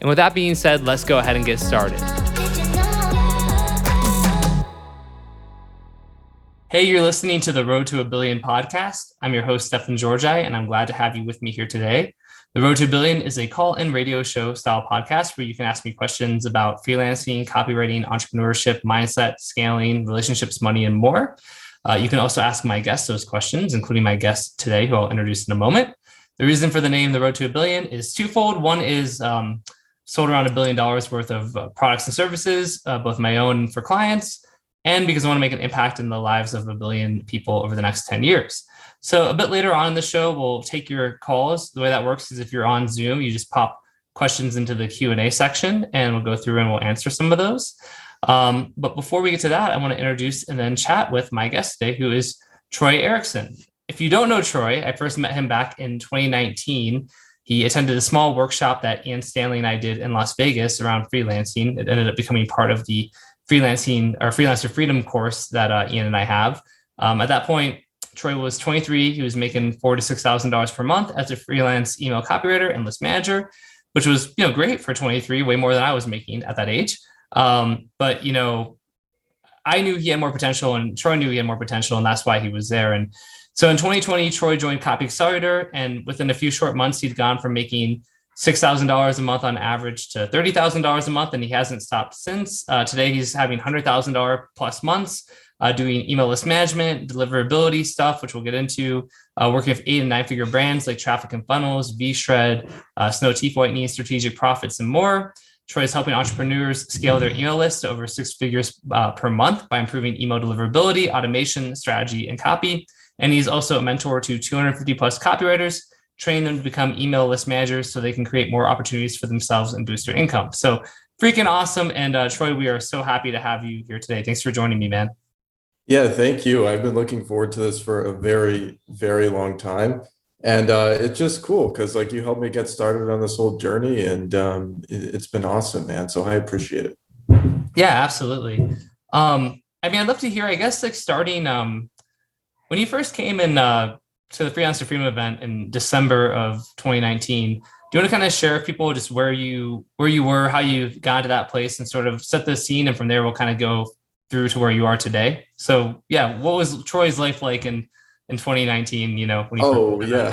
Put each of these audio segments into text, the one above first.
And with that being said, let's go ahead and get started. Hey, you're listening to the Road to a Billion podcast. I'm your host, Stefan Georgi, and I'm glad to have you with me here today. The Road to a Billion is a call in radio show style podcast where you can ask me questions about freelancing, copywriting, entrepreneurship, mindset, scaling, relationships, money, and more. Uh, you can also ask my guests those questions, including my guest today, who I'll introduce in a moment. The reason for the name The Road to a Billion is twofold. One is um, sold around a billion dollars worth of uh, products and services, uh, both my own for clients, and because I want to make an impact in the lives of a billion people over the next 10 years. So a bit later on in the show, we'll take your calls. The way that works is if you're on Zoom, you just pop questions into the Q&A section and we'll go through and we'll answer some of those. Um, but before we get to that, I want to introduce and then chat with my guest today, who is Troy Ericson. If you don't know Troy, I first met him back in 2019 he attended a small workshop that Ian Stanley and I did in Las Vegas around freelancing. It ended up becoming part of the freelancing or freelancer freedom course that uh, Ian and I have. Um, at that point, Troy was 23. He was making four to six thousand dollars per month as a freelance email copywriter and list manager, which was you know great for 23, way more than I was making at that age. Um, but you know, I knew he had more potential, and Troy knew he had more potential, and that's why he was there. And so in 2020, Troy joined Copy Accelerator, and within a few short months, he'd gone from making $6,000 a month on average to $30,000 a month, and he hasn't stopped since. Uh, today, he's having $100,000 plus months uh, doing email list management, deliverability stuff, which we'll get into, uh, working with eight and nine figure brands like Traffic and Funnels, V-Shred, uh, Snow Teeth Whitening, Strategic Profits, and more. Troy is helping entrepreneurs scale their email list to over six figures uh, per month by improving email deliverability, automation, strategy, and copy. And he's also a mentor to 250 plus copywriters, train them to become email list managers so they can create more opportunities for themselves and boost their income. So freaking awesome. And uh, Troy, we are so happy to have you here today. Thanks for joining me, man. Yeah, thank you. I've been looking forward to this for a very, very long time. And uh, it's just cool because like you helped me get started on this whole journey and um, it, has been awesome, man. So I appreciate it. Yeah, absolutely. Um, I mean, I'd love to hear, I guess, like starting um, when you first came in uh, to the Freelancer Freedom event in December of 2019, do you want to kind of share with people just where you where you were, how you got to that place, and sort of set the scene, and from there we'll kind of go through to where you are today. So yeah, what was Troy's life like in in 2019? You know, when oh yeah,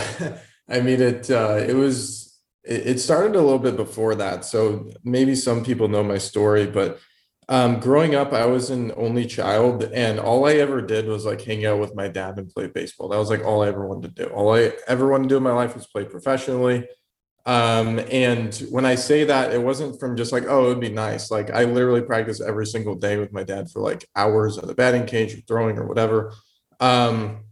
I mean it uh, it was it started a little bit before that. So maybe some people know my story, but um, growing up, I was an only child, and all I ever did was like hang out with my dad and play baseball. That was like all I ever wanted to do. All I ever wanted to do in my life was play professionally. Um, and when I say that, it wasn't from just like, oh, it would be nice. Like I literally practice every single day with my dad for like hours at the batting cage or throwing or whatever. Um,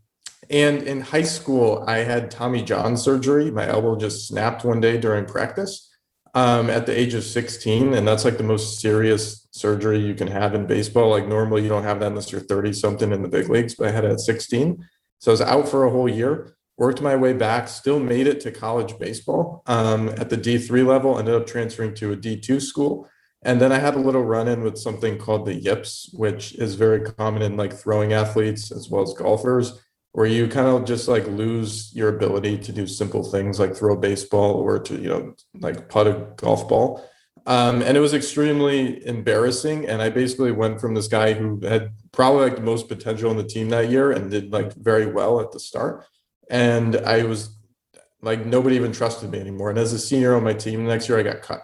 and in high school, I had Tommy John surgery. My elbow just snapped one day during practice um, at the age of 16. And that's like the most serious surgery you can have in baseball. Like normally you don't have that unless you're 30 something in the big leagues, but I had it at 16. So I was out for a whole year, worked my way back, still made it to college baseball um, at the D3 level, ended up transferring to a D2 school. And then I had a little run in with something called the yips, which is very common in like throwing athletes as well as golfers where you kind of just like lose your ability to do simple things like throw a baseball or to you know like putt a golf ball um, and it was extremely embarrassing and i basically went from this guy who had probably like the most potential in the team that year and did like very well at the start and i was like nobody even trusted me anymore and as a senior on my team the next year i got cut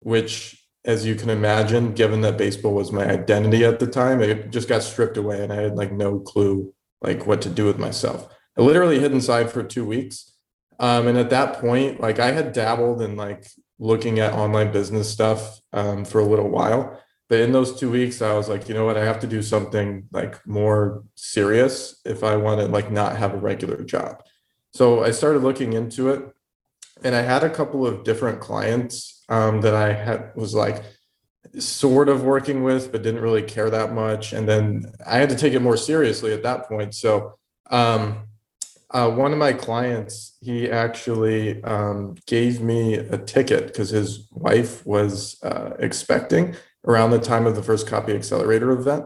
which as you can imagine given that baseball was my identity at the time it just got stripped away and i had like no clue like what to do with myself. I literally hid inside for two weeks. Um, and at that point, like I had dabbled in like looking at online business stuff um, for a little while. But in those two weeks, I was like, you know what, I have to do something like more serious if I want to like not have a regular job. So I started looking into it, and I had a couple of different clients um, that I had was like sort of working with, but didn't really care that much. And then I had to take it more seriously at that point. So um, uh, one of my clients, he actually um, gave me a ticket because his wife was uh, expecting around the time of the first copy accelerator event.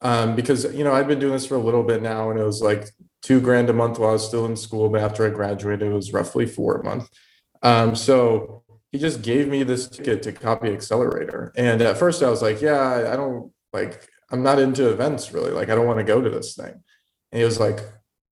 Um, because you know I'd been doing this for a little bit now, and it was like two grand a month while I was still in school. But after I graduated, it was roughly four a month. Um, so he just gave me this ticket to copy accelerator, and at first I was like, "Yeah, I don't like. I'm not into events really. Like, I don't want to go to this thing." And he was like,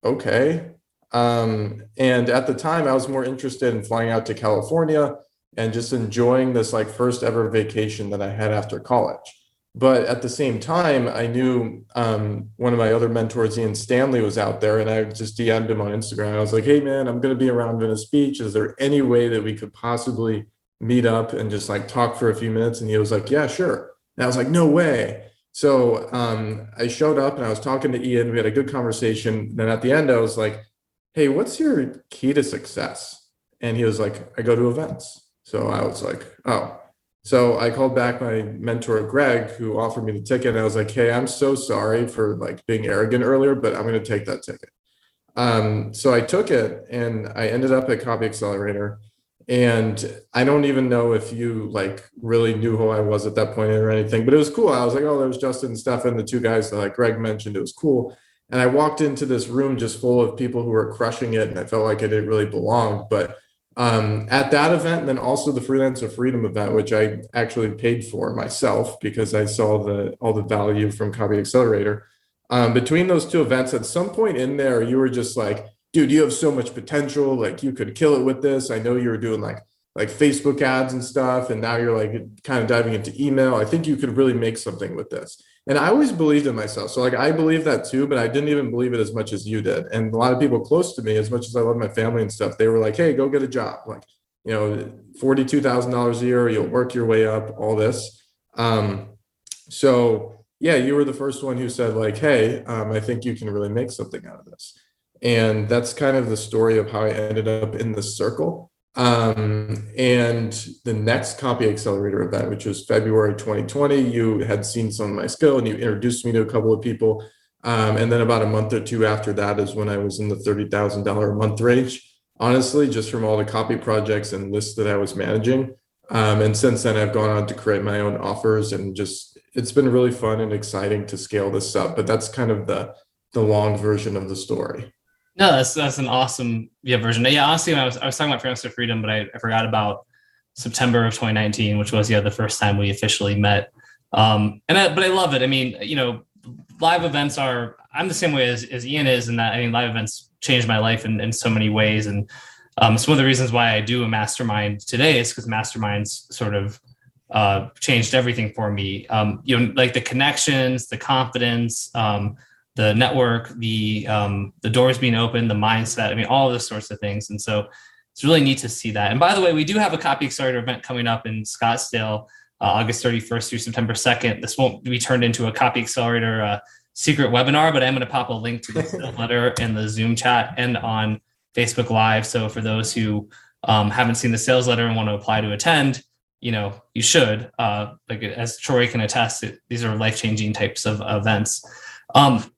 "Okay." Um, and at the time, I was more interested in flying out to California and just enjoying this like first ever vacation that I had after college. But at the same time, I knew um, one of my other mentors, Ian Stanley, was out there, and I just DM'd him on Instagram. I was like, "Hey, man, I'm going to be around Venice Beach. Is there any way that we could possibly meet up and just like talk for a few minutes?" And he was like, "Yeah, sure." And I was like, "No way." So um, I showed up and I was talking to Ian. We had a good conversation. Then at the end, I was like, hey, what's your key to success? And he was like, I go to events. So I was like, oh. So I called back my mentor, Greg, who offered me the ticket. And I was like, hey, I'm so sorry for like being arrogant earlier, but I'm going to take that ticket. Um, so I took it and I ended up at Copy Accelerator. And I don't even know if you like really knew who I was at that point or anything, but it was cool. I was like, oh, there was Justin and Stefan, the two guys that like Greg mentioned. It was cool. And I walked into this room just full of people who were crushing it, and I felt like I didn't really belong. But um, at that event, and then also the Freelancer Freedom event, which I actually paid for myself because I saw the all the value from Copy Accelerator. Um, between those two events, at some point in there, you were just like, "Dude, you have so much potential. Like you could kill it with this." I know you were doing like like Facebook ads and stuff, and now you're like kind of diving into email. I think you could really make something with this. And I always believed in myself. So like I believe that too, but I didn't even believe it as much as you did. And a lot of people close to me, as much as I love my family and stuff, they were like, hey, go get a job. Like, you know, $42,000 a year, you'll work your way up, all this. Um, so yeah, you were the first one who said like, hey, um, I think you can really make something out of this. And that's kind of the story of how I ended up in the circle. Um, and the next Copy Accelerator event, which was February 2020, you had seen some of my skill and you introduced me to a couple of people. Um, and then about a month or two after that is when I was in the $30,000 a month range, honestly, just from all the copy projects and lists that I was managing. Um, and since then, I've gone on to create my own offers and just it's been really fun and exciting to scale this up. But that's kind of the the long version of the story. No, that's that's an awesome yeah version. Yeah, honestly, I was I was talking about Freelancer Freedom, but I, I, forgot about September of 2019, which was yeah the first time we officially met. Um, and I, but I love it. I mean, you know, live events are. I'm the same way as, as Ian is, in that I mean, live events changed my life in, in so many ways, and um, it's one of the reasons why I do a mastermind today is because masterminds sort of uh, changed everything for me. Um, you know, like the connections, the confidence. Um, the network, the um, the doors being open, the mindset. I mean, all of those sorts of things. And so it's really neat to see that. And by the way, we do have a Copy Accelerator event coming up in Scottsdale, uh, August 31st through September 2nd. This won't be turned into a Copy Accelerator uh, secret webinar, but I'm going to pop a link to the letter in the Zoom chat and on Facebook Live. So for those who um, haven't seen the sales letter and want to apply to attend, you know, you should. Uh, like as Troy can attest, it, these are life changing types of events. Um,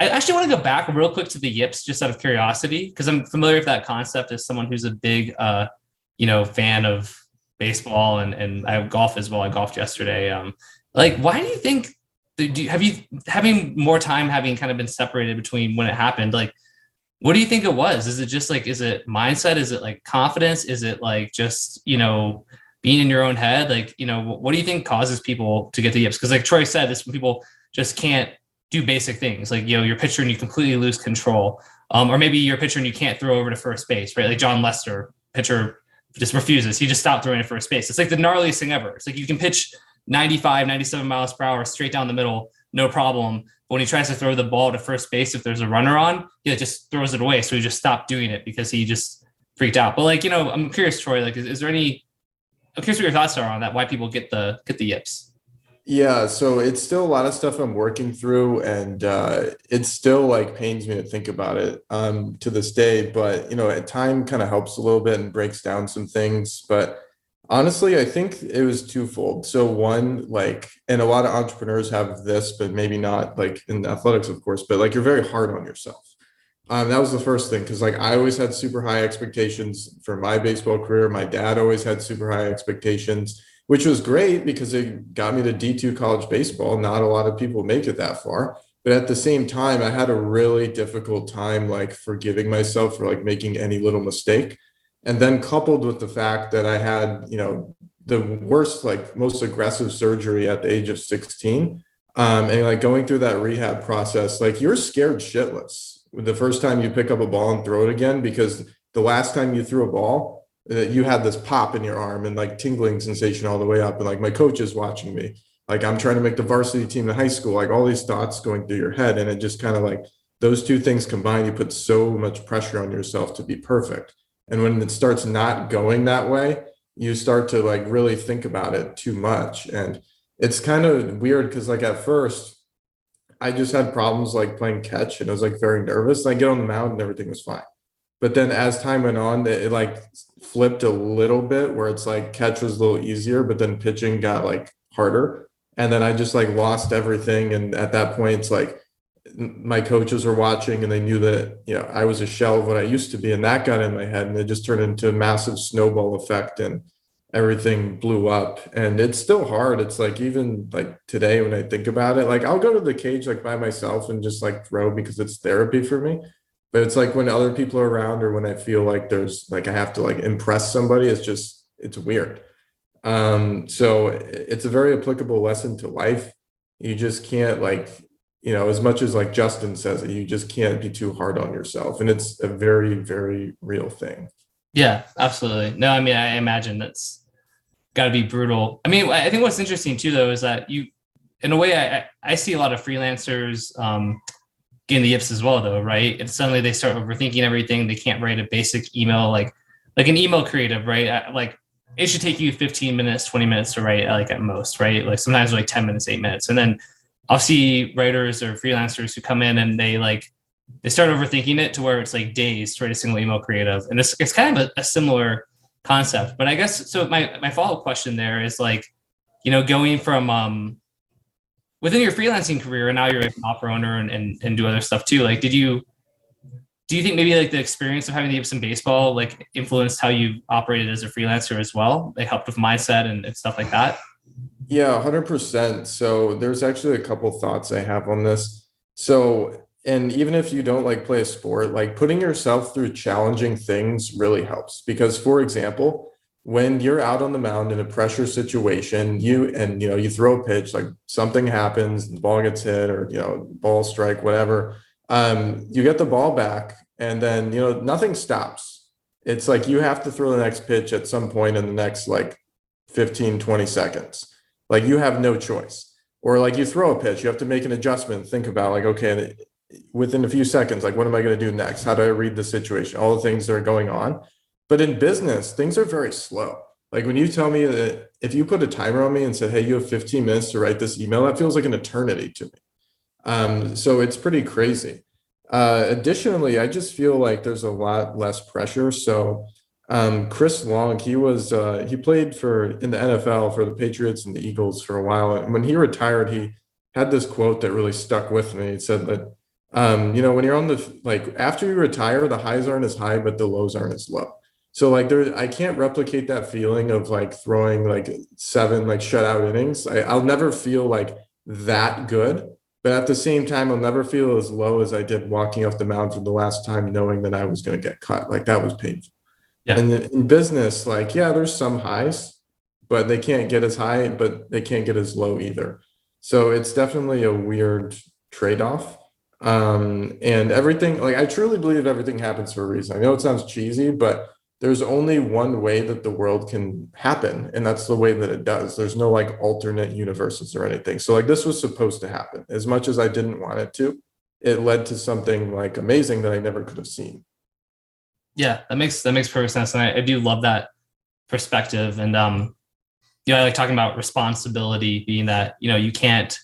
I actually want to go back real quick to the yips just out of curiosity because I'm familiar with that concept as someone who's a big, uh, you know, fan of baseball and and I have golf as well. I golfed yesterday. Um, like, why do you think? Do you, have you having more time having kind of been separated between when it happened? Like, what do you think it was? Is it just like is it mindset? Is it like confidence? Is it like just you know being in your own head? Like, you know, what do you think causes people to get the yips? Because like Troy said, this people just can't do basic things like you know your pitcher and you completely lose control um, or maybe your pitcher and you can't throw over to first base right? Like Jon Lester pitcher just refuses. He just stopped throwing to first base. It's like the gnarliest thing ever. It's like you can pitch 95 97 miles per hour straight down the middle no problem. But when he tries to throw the ball to first base if there's a runner on he just throws it away. So he just stopped doing it because he just freaked out. But like, you know, I'm curious, Troy, like, is, is there any, I'm curious what your thoughts are on that, why people get the, get the yips. Yeah, so it's still a lot of stuff I'm working through, and uh, it still like pains me to think about it um, to this day. But you know, at time kind of helps a little bit and breaks down some things. But honestly, I think it was twofold. So one, like, and a lot of entrepreneurs have this, but maybe not like in athletics, of course. But like, you're very hard on yourself. Um, that was the first thing because like I always had super high expectations for my baseball career. My dad always had super high expectations which was great because it got me to D2 college baseball. Not a lot of people make it that far. But at the same time, I had a really difficult time like forgiving myself for like making any little mistake. And then coupled with the fact that I had, you know, the worst, like most aggressive surgery at the age of 16. Um, and like going through that rehab process, like you're scared shitless with the first time you pick up a ball and throw it again because the last time you threw a ball, you had this pop in your arm and like tingling sensation all the way up and like my coach is watching me. Like i'm trying to make the varsity team in high school like all these thoughts going through your head and it just kind of like those two things combined you put so much pressure on yourself to be perfect. And when it starts not going that way you start to like really think about it too much. And it's kind of weird because like at first i just had problems like playing catch and i was like very nervous and i get on the mound and everything was fine but then as time went on, it, it like flipped a little bit where it's like catch was a little easier, but then pitching got like harder. And then I just like lost everything. And at that point, it's like my coaches were watching and they knew that, you know, I was a shell of what I used to be. And that got in my head and it just turned into a massive snowball effect and everything blew up. And it's still hard. It's like even like today when I think about it, like I'll go to the cage like by myself and just like throw because it's therapy for me but it's like when other people are around or when i feel like there's like i have to like impress somebody it's just it's weird. Um so it's a very applicable lesson to life. You just can't like you know as much as like justin says it you just can't be too hard on yourself and it's a very very real thing. Yeah absolutely. No i mean i imagine that's got to be brutal. I mean i think what's interesting too though is that you in a way i i see a lot of freelancers um getting the yips as well though right? And suddenly they start overthinking everything they can't write a basic email like like an email creative right? Like it should take you 15 minutes 20 minutes to write like at most right? Like sometimes like 10 minutes 8 minutes. And then i'll see writers or freelancers who come in and they like they start overthinking it to where it's like days to write a single email creative. And it's, it's kind of a, a similar concept. But i guess so my my follow-up question there is like you know going from um within your freelancing career and now you're an offer owner and, and, and do other stuff too like did you do you think maybe like the experience of having the Ipsum baseball like influenced how you operated as a freelancer as well? They helped with mindset and, and stuff like that? Yeah 100% so there's actually a couple thoughts i have on this. So and even if you don't like play a sport like putting yourself through challenging things really helps because for example when you're out on the mound in a pressure situation, you and you know you throw a pitch, like something happens, the ball gets hit, or you know ball strike, whatever. Um, you get the ball back, and then you know nothing stops. It's like you have to throw the next pitch at some point in the next like 15, 20 seconds. Like you have no choice. Or like you throw a pitch, you have to make an adjustment, think about like, okay, within a few seconds, like what am I going to do next? How do I read the situation? All the things that are going on but in business, things are very slow. Like when you tell me that if you put a timer on me and said, hey, you have 15 minutes to write this email, that feels like an eternity to me. Um, so it's pretty crazy. Uh, additionally, I just feel like there's a lot less pressure. So um, Chris Long, he was uh, he played for in the NFL for the Patriots and the Eagles for a while. And when he retired, he had this quote that really stuck with me. He said that um, you know when you're on the like after you retire, the highs aren't as high, but the lows aren't as low. So like there, I can't replicate that feeling of like throwing like seven like shutout innings. I, I'll never feel like that good, but at the same time, I'll never feel as low as I did walking off the mound for the last time, knowing that I was going to get cut. Like that was painful. Yeah. And in business, like yeah, there's some highs, but they can't get as high, but they can't get as low either. So it's definitely a weird trade-off. Um, and everything, like I truly believe everything happens for a reason. I know it sounds cheesy, but there's only one way that the world can happen and that's the way that it does there's no like alternate universes or anything so like this was supposed to happen as much as i didn't want it to it led to something like amazing that i never could have seen Yeah, that makes that makes perfect sense, and I, I do love that perspective. And um, you know, I like talking about responsibility being that you know you can't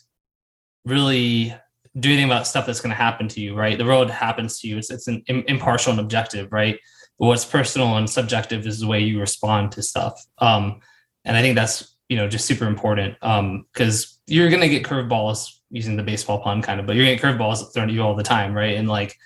really do anything about stuff that's going to happen to you, right? The world happens to you. It's it's an impartial and objective, right? What's personal and subjective is the way you respond to stuff. Um, and I think that's you know just super important because um, you're to get curveballs using the baseball pun kind of, but you're to get curveballs thrown at you all the time, right? And like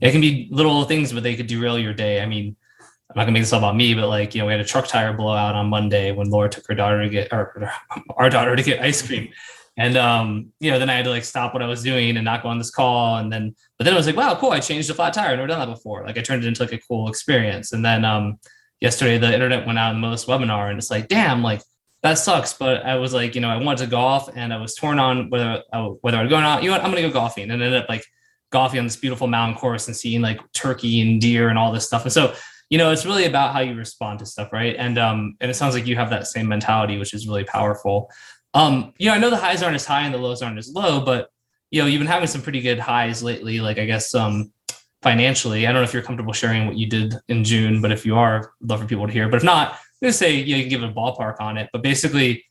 it can be little things, but they could derail your day. I mean, I'm not gonna make this all about me, but like, you know, we had a truck tire blowout on Monday when Laura took her daughter to get or our daughter to get ice cream. And um, you know, then I had to like stop what I was doing and not go on this call. And then, but then I was like, wow, cool, I changed a flat tire. I've never done that before. Like I turned it into like a cool experience. And then um yesterday the internet went out in the most webinar and it's like, damn, like that sucks. But I was like, you know, I wanted to golf and I was torn on whether I, whether I'd go or not. You know what? I'm gonna go golfing, and ended up like golfing on this beautiful mountain course and seeing like turkey and deer and all this stuff. And so, you know, it's really about how you respond to stuff, right? And um, and it sounds like you have that same mentality, which is really powerful. Um, you know, I know the highs aren't as high and the lows aren't as low, but you know, you've been having some pretty good highs lately. Like I guess um financially, I don't know if you're comfortable sharing what you did in June, but if you are, I'd love for people to hear. But if not, I'm gonna say you, know, you can give a ballpark on it. But basically,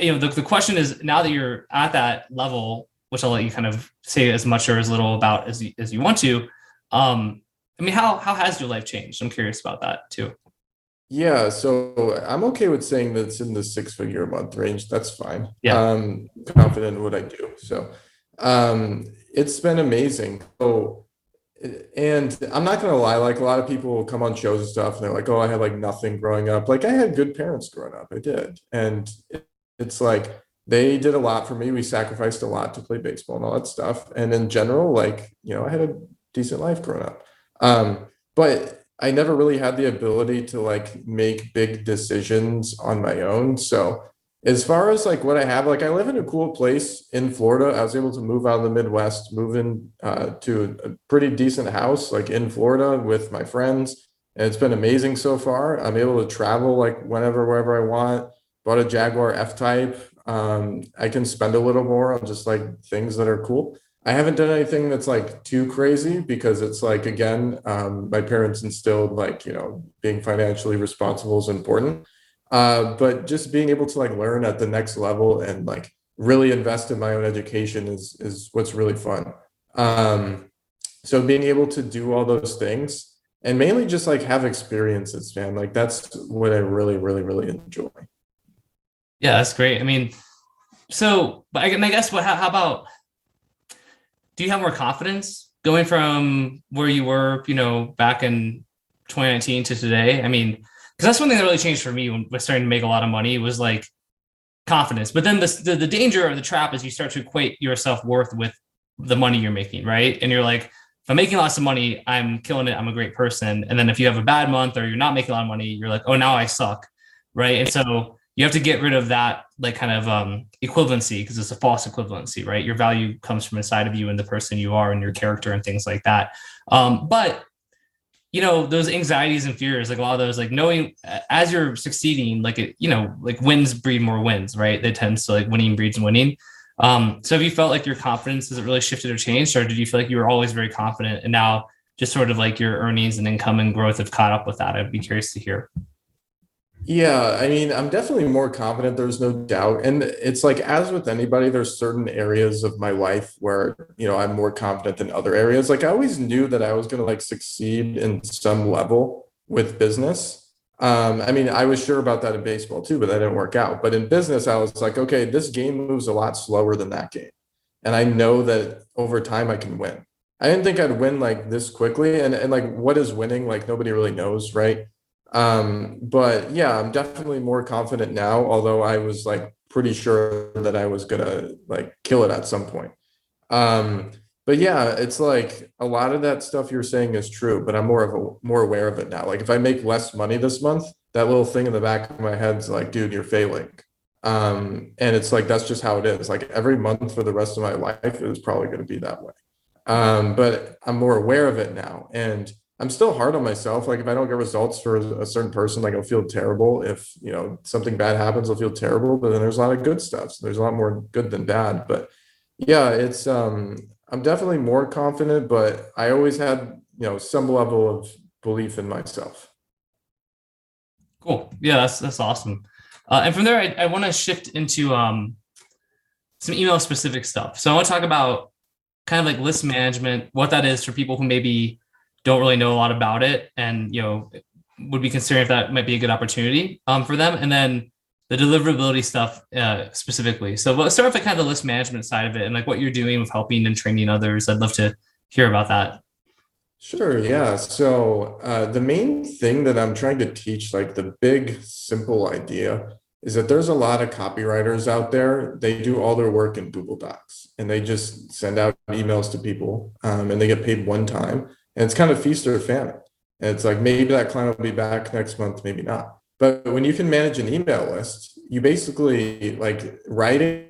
you know, the, the question is now that you're at that level, which I'll let you kind of say as much or as little about as you, as you want to. Um, I mean, how how has your life changed? I'm curious about that too. Yeah, so I'm okay with saying that it's in the six figure a month range. That's fine. Yeah. Um, confident in what I do. So um, it's been amazing. So and I'm not gonna lie, like a lot of people will come on shows and stuff, and they're like, "Oh, I had like nothing growing up." Like I had good parents growing up, I did, and it's like they did a lot for me. We sacrificed a lot to play baseball and all that stuff. And in general, like, you know, I had a decent life growing up. Um, but I never really had the ability to like make big decisions on my own. So as far as like what I have, like I live in a cool place in Florida. I was able to move out of the Midwest, move in uh, to a pretty decent house, like in Florida with my friends. And it's been amazing so far. I'm able to travel like whenever, wherever I want. Bought a Jaguar F Type um, I can spend a little more on just like things that are cool. I haven't done anything that's like too crazy because it's like again, um, my parents instilled like you know being financially responsible is important. Uh, but just being able to like learn at the next level and like really invest in my own education is is what's really fun. Um, so being able to do all those things and mainly just like have experiences, man, like that's what I really, really, really enjoy. Yeah, that's great. I mean, so, but I, guess what? How, how about? Do you have more confidence going from where you were, you know, back in 2019 to today? I mean, because that's one thing that really changed for me when I starting to make a lot of money was like confidence. But then the, the the danger or the trap is you start to equate your self worth with the money you're making, right? And you're like, if I'm making lots of money, I'm killing it. I'm a great person. And then if you have a bad month or you're not making a lot of money, you're like, oh, now I suck, right? And so you have to get rid of that like kind of um, equivalency because it's a false equivalency, right? Your value comes from inside of you and the person you are and your character and things like that. Um, but you know those anxieties and fears, like a lot of those, like knowing as you're succeeding, like it, you know, like wins breed more wins, right? That tends to like winning breeds winning. Um, so have you felt like your confidence has it really shifted or changed, or did you feel like you were always very confident and now just sort of like your earnings and income and growth have caught up with that? I'd be curious to hear. Yeah, I mean, I'm definitely more confident. There's no doubt. And it's like, as with anybody, there's certain areas of my life where, you know, I'm more confident than other areas. Like, I always knew that I was going to like succeed in some level with business. Um, I mean, I was sure about that in baseball too, but that didn't work out. But in business, I was like, okay, this game moves a lot slower than that game. And I know that over time I can win. I didn't think I'd win like this quickly. And, and like, what is winning? Like, nobody really knows, right? Um, but yeah, I'm definitely more confident now, although I was like pretty sure that I was gonna like kill it at some point. Um, but yeah, it's like a lot of that stuff you're saying is true, but I'm more of a more aware of it now. Like if I make less money this month, that little thing in the back of my head's like, dude, you're failing. Um, and it's like that's just how it is. Like every month for the rest of my life, is probably going to be that way. Um, but I'm more aware of it now, and I'm still hard on myself. Like if I don't get results for a certain person, like I'll feel terrible. If you know something bad happens, I'll feel terrible. But then there's a lot of good stuff. So there's a lot more good than bad. But yeah, it's um I'm definitely more confident, but I always had, you know, some level of belief in myself. Cool. Yeah, that's that's awesome. Uh, and from there, I, I want to shift into um, some email specific stuff. So I want to talk about kind of like list management, what that is for people who maybe don't really know a lot about it, and you know would be considering if that might be a good opportunity um, for them, and then the deliverability stuff uh, specifically. So let's start with kind of the list management side of it and like what you're doing with helping and training others. I'd love to hear about that. Sure. Yeah. So uh, the main thing that I'm trying to teach, like the big simple idea, is that there's a lot of copywriters out there. They do all their work in Google Docs and they just send out emails to people um, and they get paid one time. And it's kind of feast or famine. And it's like maybe that client will be back next month, maybe not. But when you can manage an email list, you basically like writing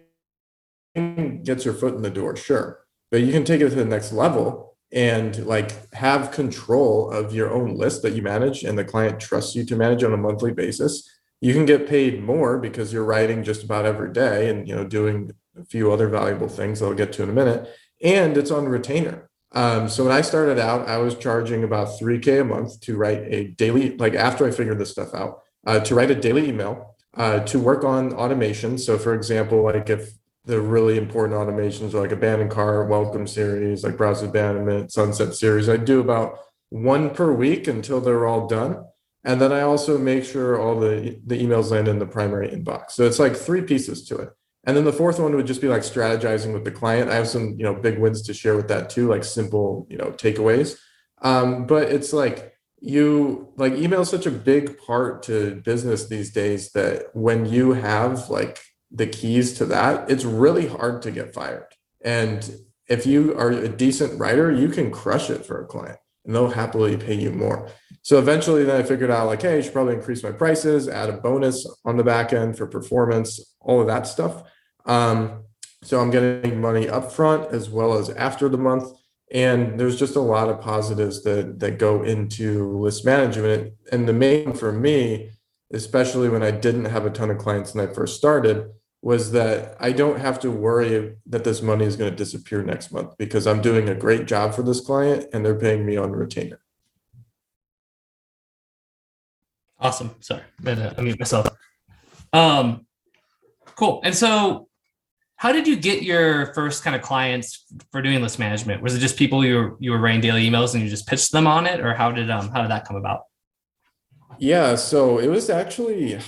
gets your foot in the door, sure. But you can take it to the next level and like have control of your own list that you manage and the client trusts you to manage on a monthly basis. You can get paid more because you're writing just about every day and you know doing a few other valuable things that I'll get to in a minute. And it's on retainer. Um, so when I started out, I was charging about 3K a month to write a daily, like after I figured this stuff out, uh, to write a daily email, uh, to work on automation. So, for example, like if the really important automations are like abandoned cart, welcome series, like browser abandonment, sunset series, I do about one per week until they're all done. And then I also make sure all the, the emails land in the primary inbox. So it's like three pieces to it. And then the fourth one would just be like strategizing with the client. I have some, you know, big wins to share with that too, like simple, you know, takeaways. Um, but it's like you like email is such a big part to business these days that when you have like the keys to that, it's really hard to get fired. And if you are a decent writer, you can crush it for a client and they'll happily pay you more. So eventually then I figured out like, hey, I should probably increase my prices, add a bonus on the back end for performance, all of that stuff. Um, so I'm getting money upfront as well as after the month. And there's just a lot of positives that that go into list management. And the main for me especially when i didn't have a ton of clients when i first started was that i don't have to worry that this money is going to disappear next month because i'm doing a great job for this client and they're paying me on retainer. Awesome. Sorry i mute myself. Um cool. And so how did you get your first kind of clients for doing list management? Was it just people you were you were writing daily emails and you just pitched them on it, or how did um how did that come about? Yeah, so it was actually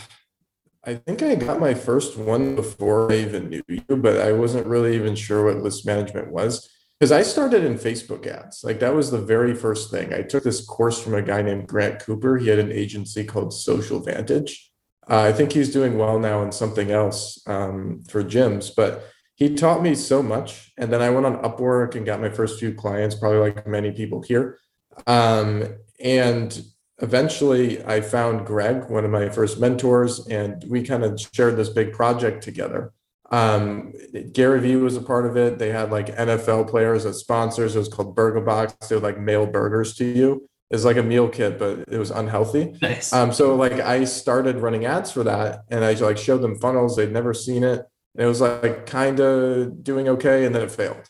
I think I got my first one before I even knew you, but I wasn't really even sure what list management was because I started in Facebook ads. Like that was the very first thing. I took this course from a guy named Grant Cooper. He had an agency called Social Vantage. Uh, I think he's doing well now in something else um, for gyms, but he taught me so much. And then I went on Upwork and got my first few clients, probably like many people here. Um, and eventually I found Greg, one of my first mentors, and we kind of shared this big project together. Um, Gary Vee was a part of it. They had like NFL players as sponsors. It was called Burger Box. They would like mail burgers to you is like a meal kit, but it was unhealthy. Nice. Um, so like I started running ads for that and I like showed them funnels. They'd never seen it. And it was like kind of doing okay. And then it failed.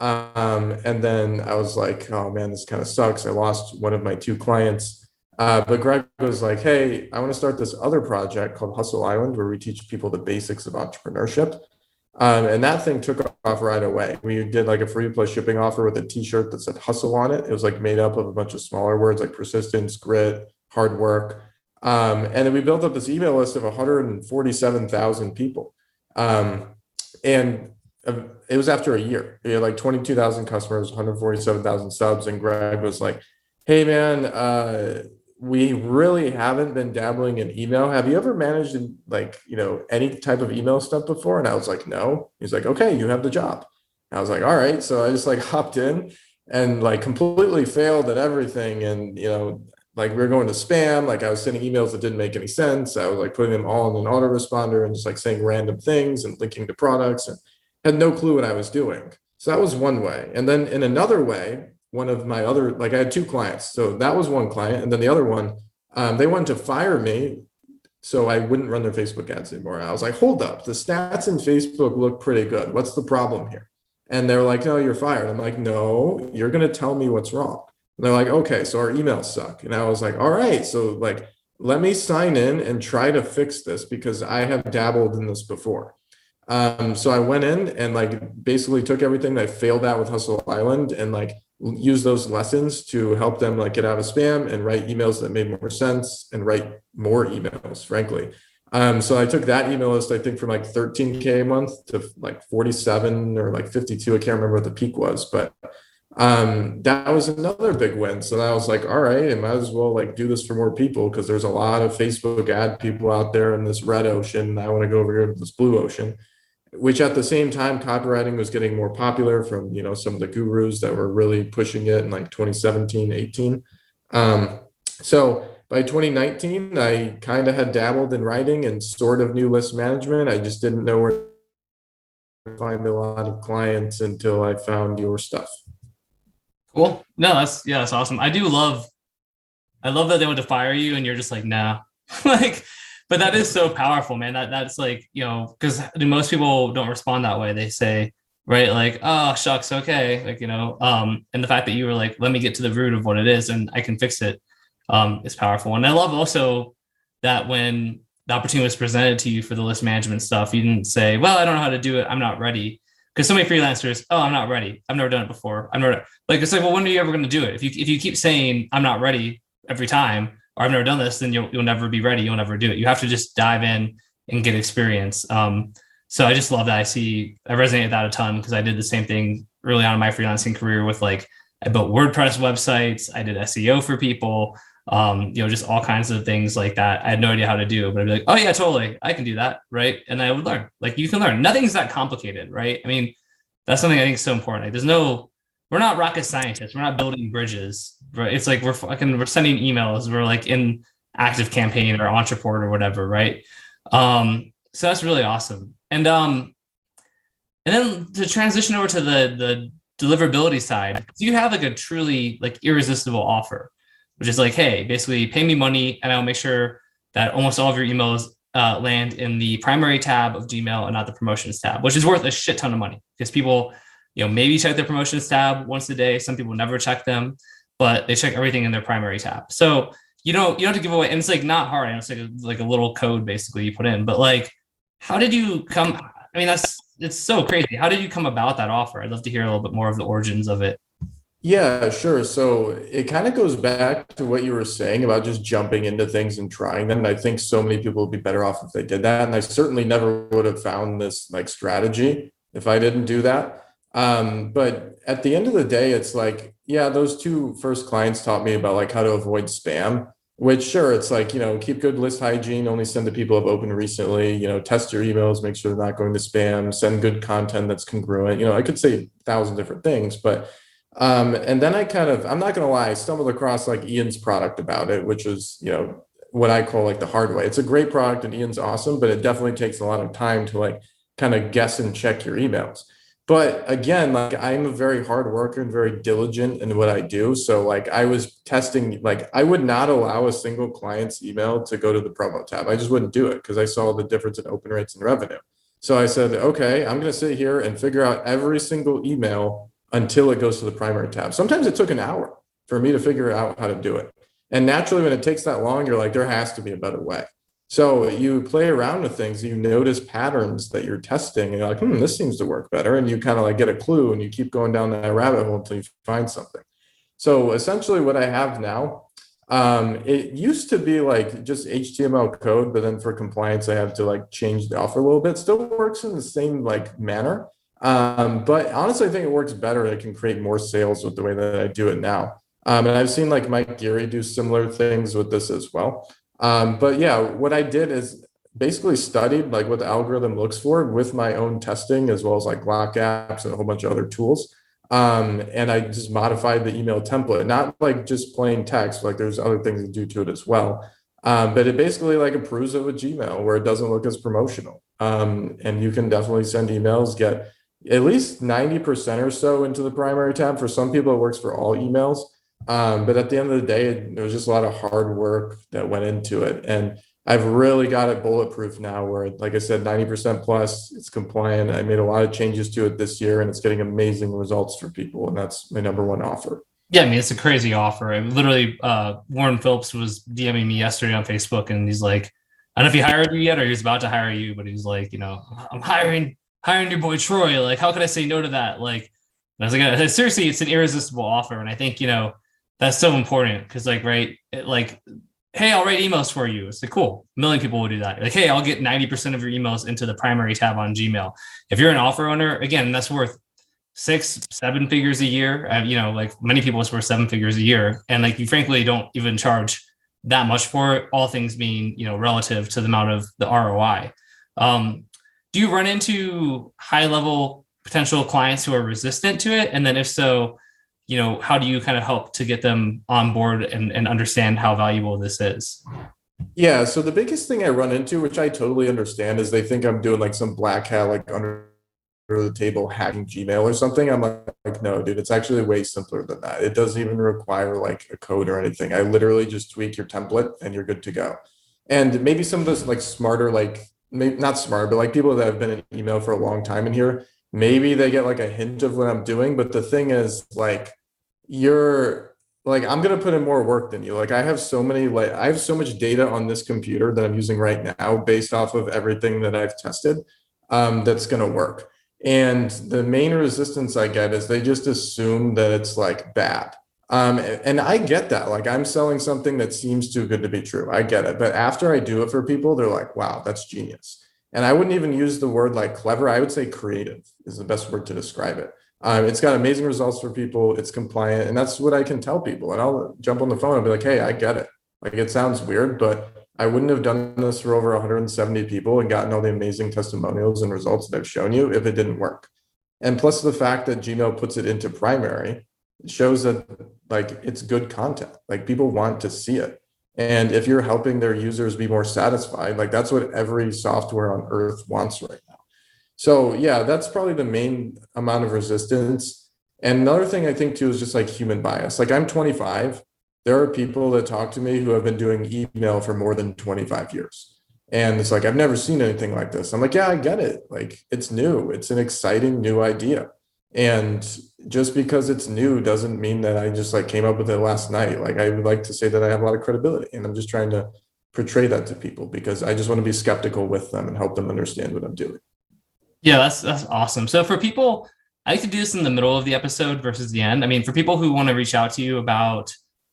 Um, and then I was like, oh man, this kind of sucks. I lost one of my two clients. Uh, but Greg was like, hey, I want to start this other project called Hustle Island where we teach people the basics of entrepreneurship. Um, and that thing took off right away. We did like a free plus shipping offer with a t-shirt that said hustle on it. It was like made up of a bunch of smaller words like persistence, grit, hard work. Um, and then we built up this email list of 147,000 people. Um, and uh, it was after a year. We had like 22,000 customers, 147,000 subs. And Greg was like, hey, man, uh, we really haven't been dabbling in email. Have you ever managed in like, you know, any type of email stuff before? And I was like, no. He's like, okay, you have the job. And I was like, all right. So I just like hopped in and like completely failed at everything. And, you know, like we were going to spam, like I was sending emails that didn't make any sense. I was like putting them all in an autoresponder and just like saying random things and linking to products and had no clue what I was doing. So that was one way. And then in another way, one of my other like I had two clients. So that was one client, and then the other one, um, they wanted to fire me so I wouldn't run their Facebook ads anymore. I was like, hold up, the stats in Facebook look pretty good. What's the problem here? And they're like, no, you're fired. I'm like, no, you're gonna tell me what's wrong. And they're like, okay, so our emails suck. And I was like, all right, so like, let me sign in and try to fix this because I have dabbled in this before. Um, so I went in and like basically took everything that I failed at with Hustle Island and like use those lessons to help them like get out of spam and write emails that made more sense and write more emails, frankly. Um, so I took that email list, I think from like 13K a month to like 47 or like 52. I can't remember what the peak was, but um, that was another big win. So I was like, all right, I might as well like do this for more people because there's a lot of Facebook ad people out there in this red ocean. I want to go over here to this blue ocean which at the same time copywriting was getting more popular from you know some of the gurus that were really pushing it in like 2017 18 um, so by 2019 i kind of had dabbled in writing and sort of knew list management. I just didn't know where to find a lot of clients until i found your stuff. Cool. No that's yeah that's awesome. I do love i love that they want to fire you and you're just like nah. Like but that is so powerful, man. That that's like you know because most people don't respond that way. They say right like oh shucks okay like you know um and the fact that you were like let me get to the root of what it is and i can fix it um is powerful. And i love also that when the opportunity was presented to you for the list management stuff you didn't say well i don't know how to do it. I'm not ready. Because so many freelancers oh i'm not ready. I've never done it before. I'm never like it's like well when are you ever going to do it? If you if you keep saying i'm not ready every time or I've never done this, then you'll you'll never be ready. You'll never do it. You have to just dive in and get experience. Um, so I just love that. I see I resonate with that a ton because I did the same thing early on in my freelancing career with like I built WordPress websites, I did SEO for people, um, you know, just all kinds of things like that. I had no idea how to do, but I'd be like, oh yeah, totally, I can do that, right? And I would learn. Like you can learn. Nothing's that complicated, right? I mean, that's something I think is so important. Like, there's no we're not rocket scientists. We're not building bridges. Right? It's like we're fucking we're sending emails. We're like in ActiveCampaign or Ontraport or whatever, right? Um, so that's really awesome. And um, and then to transition over to the the deliverability side, do you have like a truly like irresistible offer, which is like, hey, basically pay me money and I'll make sure that almost all of your emails uh, land in the primary tab of Gmail and not the promotions tab, which is worth a shit ton of money because people you know, maybe check their promotions tab once a day. Some people never check them, but they check everything in their primary tab. So you don't you don't have to give away, and it's like not hard. It's like a, like a little code basically you put in. But like, how did you come? I mean, that's it's so crazy. How did you come about that offer? I'd love to hear a little bit more of the origins of it. Yeah, sure. So it kind of goes back to what you were saying about just jumping into things and trying them. And I think so many people would be better off if they did that. And I certainly never would have found this like strategy if I didn't do that. Um, but at the end of the day, it's like, yeah, those two first clients taught me about like how to avoid spam, which sure, it's like, you know, keep good list hygiene, only send to people who have opened recently, you know, test your emails, make sure they're not going to spam, send good content that's congruent. You know, I could say a thousand different things, but um, and then I kind of, I'm not gonna lie, I stumbled across like Ian's product about it, which was, you know, what I call like the hard way. It's a great product and Ian's awesome, but it definitely takes a lot of time to like kind of guess and check your emails but again like i'm a very hard worker and very diligent in what i do. So like i was testing like i would not allow a single client's email to go to the promo tab. I just wouldn't do it because i saw the difference in open rates and revenue. So i said okay i'm going to sit here and figure out every single email until it goes to the primary tab. Sometimes it took an hour for me to figure out how to do it. And naturally when it takes that long you're like there has to be a better way so you play around with things, you notice patterns that you're testing, and you're like, hmm, this seems to work better. And you kind of like get a clue and you keep going down that rabbit hole until you find something. So essentially, what I have now, um, it used to be like just HTML code, but then for compliance, I have to like change the offer a little bit. Still works in the same like manner. Um, but honestly, I think it works better. I can create more sales with the way that I do it now. Um, and I've seen like Mike Geary do similar things with this as well. Um, but yeah, what I did is basically studied like what the algorithm looks for with my own testing as well as like GlockApps and a whole bunch of other tools. Um, and I just modified the email template, not like just plain text, like there's other things to do to it as well. Um, but it basically like approves of a Gmail where it doesn't look as promotional. Um, and you can definitely send emails, get at least 90% or so into the primary tab. For some people, it works for all emails. Um, but at the end of the day, there was just a lot of hard work that went into it. And I've really got it bulletproof now where, like I said, 90% plus, it's compliant. I made a lot of changes to it this year and it's getting amazing results for people. And that's my number one offer. Yeah, I mean it's a crazy offer. I literally, uh, Warren Phillips was DMing me yesterday on Facebook, and he's like, "I don't know if he hired you yet, or he's about to hire you, but he's like, you know, I'm hiring hiring your boy Troy. Like, how could I say no to that? Like, I was like, uh, seriously, it's an irresistible offer, and I think you know that's so important because, like, right, it, like, hey, I'll write emails for you. It's like cool. A million people will do that. Like, hey, I'll get ninety percent of your emails into the primary tab on Gmail. If you're an offer owner, again, that's worth six, seven figures a year. Uh, you know, like many people it's worth seven figures a year, and like you frankly don't even charge that much for it. All things being, you know, relative to the amount of the ROI. Um, do you run into high level potential clients who are resistant to it? And then if so, you know, how do you kind of help to get them on board and, and understand how valuable this is? Yeah. So the biggest thing I run into, which I totally understand, is they think I'm doing like some black hat, like under the table hacking Gmail or something. I'm like, like, no, dude, it's actually way simpler than that. It doesn't even require like a code or anything. I literally just tweak your template and you're good to go. And maybe some of those like smarter, like maybe not smart, but like people that have been in email for a long time in here, maybe they get like a hint of what I'm doing. But the thing is, like, you're like, I'm gonna put in more work than you. Like, I have so many, like, I have so much data on this computer that I'm using right now based off of everything that I've tested um, that's gonna work. And the main resistance I get is they just assume that it's like bad. Um, and I get that. Like I'm selling something that seems too good to be true. I get it. But after I do it for people, they're like, wow, that's genius. And I wouldn't even use the word like clever. I would say creative is the best word to describe it. Um, it's got amazing results for people. It's compliant. And that's what I can tell people. And I'll jump on the phone and be like, hey, I get it. Like it sounds weird, but I wouldn't have done this for over 170 people and gotten all the amazing testimonials and results that I've shown you if it didn't work. And plus the fact that Gmail puts it into primary shows that like it's good content like people want to see it and if you're helping their users be more satisfied like that's what every software on earth wants right now so yeah that's probably the main amount of resistance. And another thing i think too is just like human bias. Like i'm 25 there are people that talk to me who have been doing email for more than 25 years. And it's like i've never seen anything like this. I'm like yeah i get it. Like it's new. It's an exciting new idea. And just because it's new doesn't mean that I just like came up with it last night. Like I would like to say that I have a lot of credibility and I'm just trying to portray that to people because I just want to be skeptical with them and help them understand what I'm doing. Yeah, that's that's awesome. So for people, I like to do this in the middle of the episode versus the end. I mean, for people who want to reach out to you about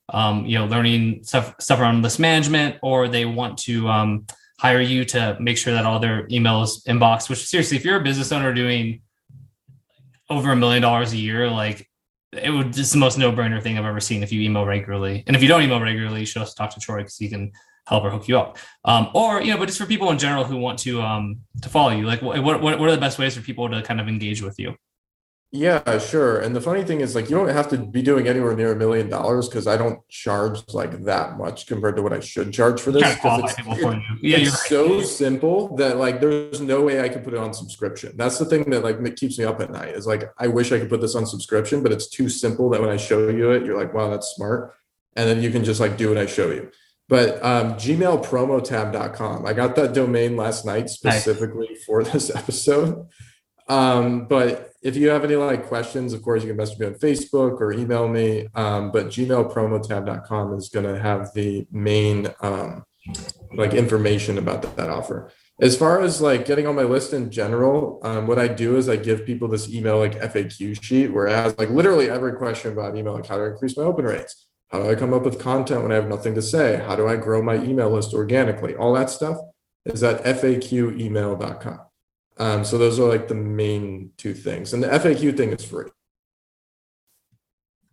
um, you know, learning stuff stuff around list management, or they want to um, hire you to make sure that all their emails inbox. Which seriously, if you're a business owner doing over a million dollars a year, like it would just the most no brainer thing I've ever seen if you email regularly. And if you don't email regularly, you should also talk to Troy because he can help or hook you up. Um, or you know, but just for people in general who want to um, to follow you, like what, what what are the best ways for people to kind of engage with you? Yeah, sure. And the funny thing is, like, you don't have to be doing anywhere near a million dollars because I don't charge like that much compared to what I should charge for this. It's, it, for you. yeah, it's so simple that like there's no way I could put it on subscription. That's the thing that like keeps me up at night. Is like I wish I could put this on subscription, but it's too simple that when I show you it, you're like, wow, that's smart, and then you can just like do what I show you. But um, gmailpromotab.com, I got that domain last night specifically nice. for this episode. Um, but if you have any like questions, of course, you can message me on Facebook or email me. Um, but gmailpromotab.com is going to have the main um, like information about that, that, offer. As far as like getting on my list in general, um, what I do is I give people this email like FAQ sheet where it has like literally every question about email, like how to increase my open rates, how do I come up with content when I have nothing to say, how do I grow my email list organically, all that stuff is at faqemail.com. Um, so those are like the main two things, and the FAQ thing is free.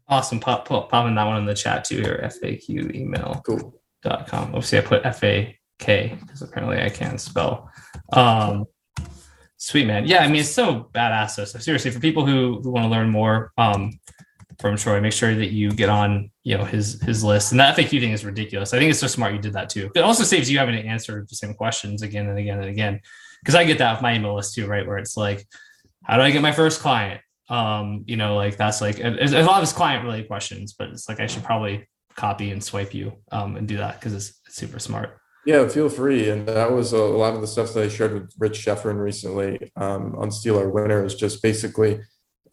Awesome. Pop, pop popping that one in the chat too here. FAQ email. Cool. Dot com. Obviously, I put FAK because apparently I can't spell. Um, sweet man. Yeah, I mean it's so badass. So seriously, for people who, who want to learn more um, from Troy, make sure that you get on you know his his list. And that FAQ thing is ridiculous. I think it's so smart you did that too. It also saves you having to answer the same questions again and again and again because I get that with my email list too, right? Where it's like, how do I get my first client? Um, you know, like that's like a, a lot of his client related questions, but it's like I should probably copy and swipe you um, and do that because it's, it's, super smart. Yeah, feel free. And that was a, lot of the stuff that I shared with Rich Schefren recently um, on Steal Our Winner is Just basically,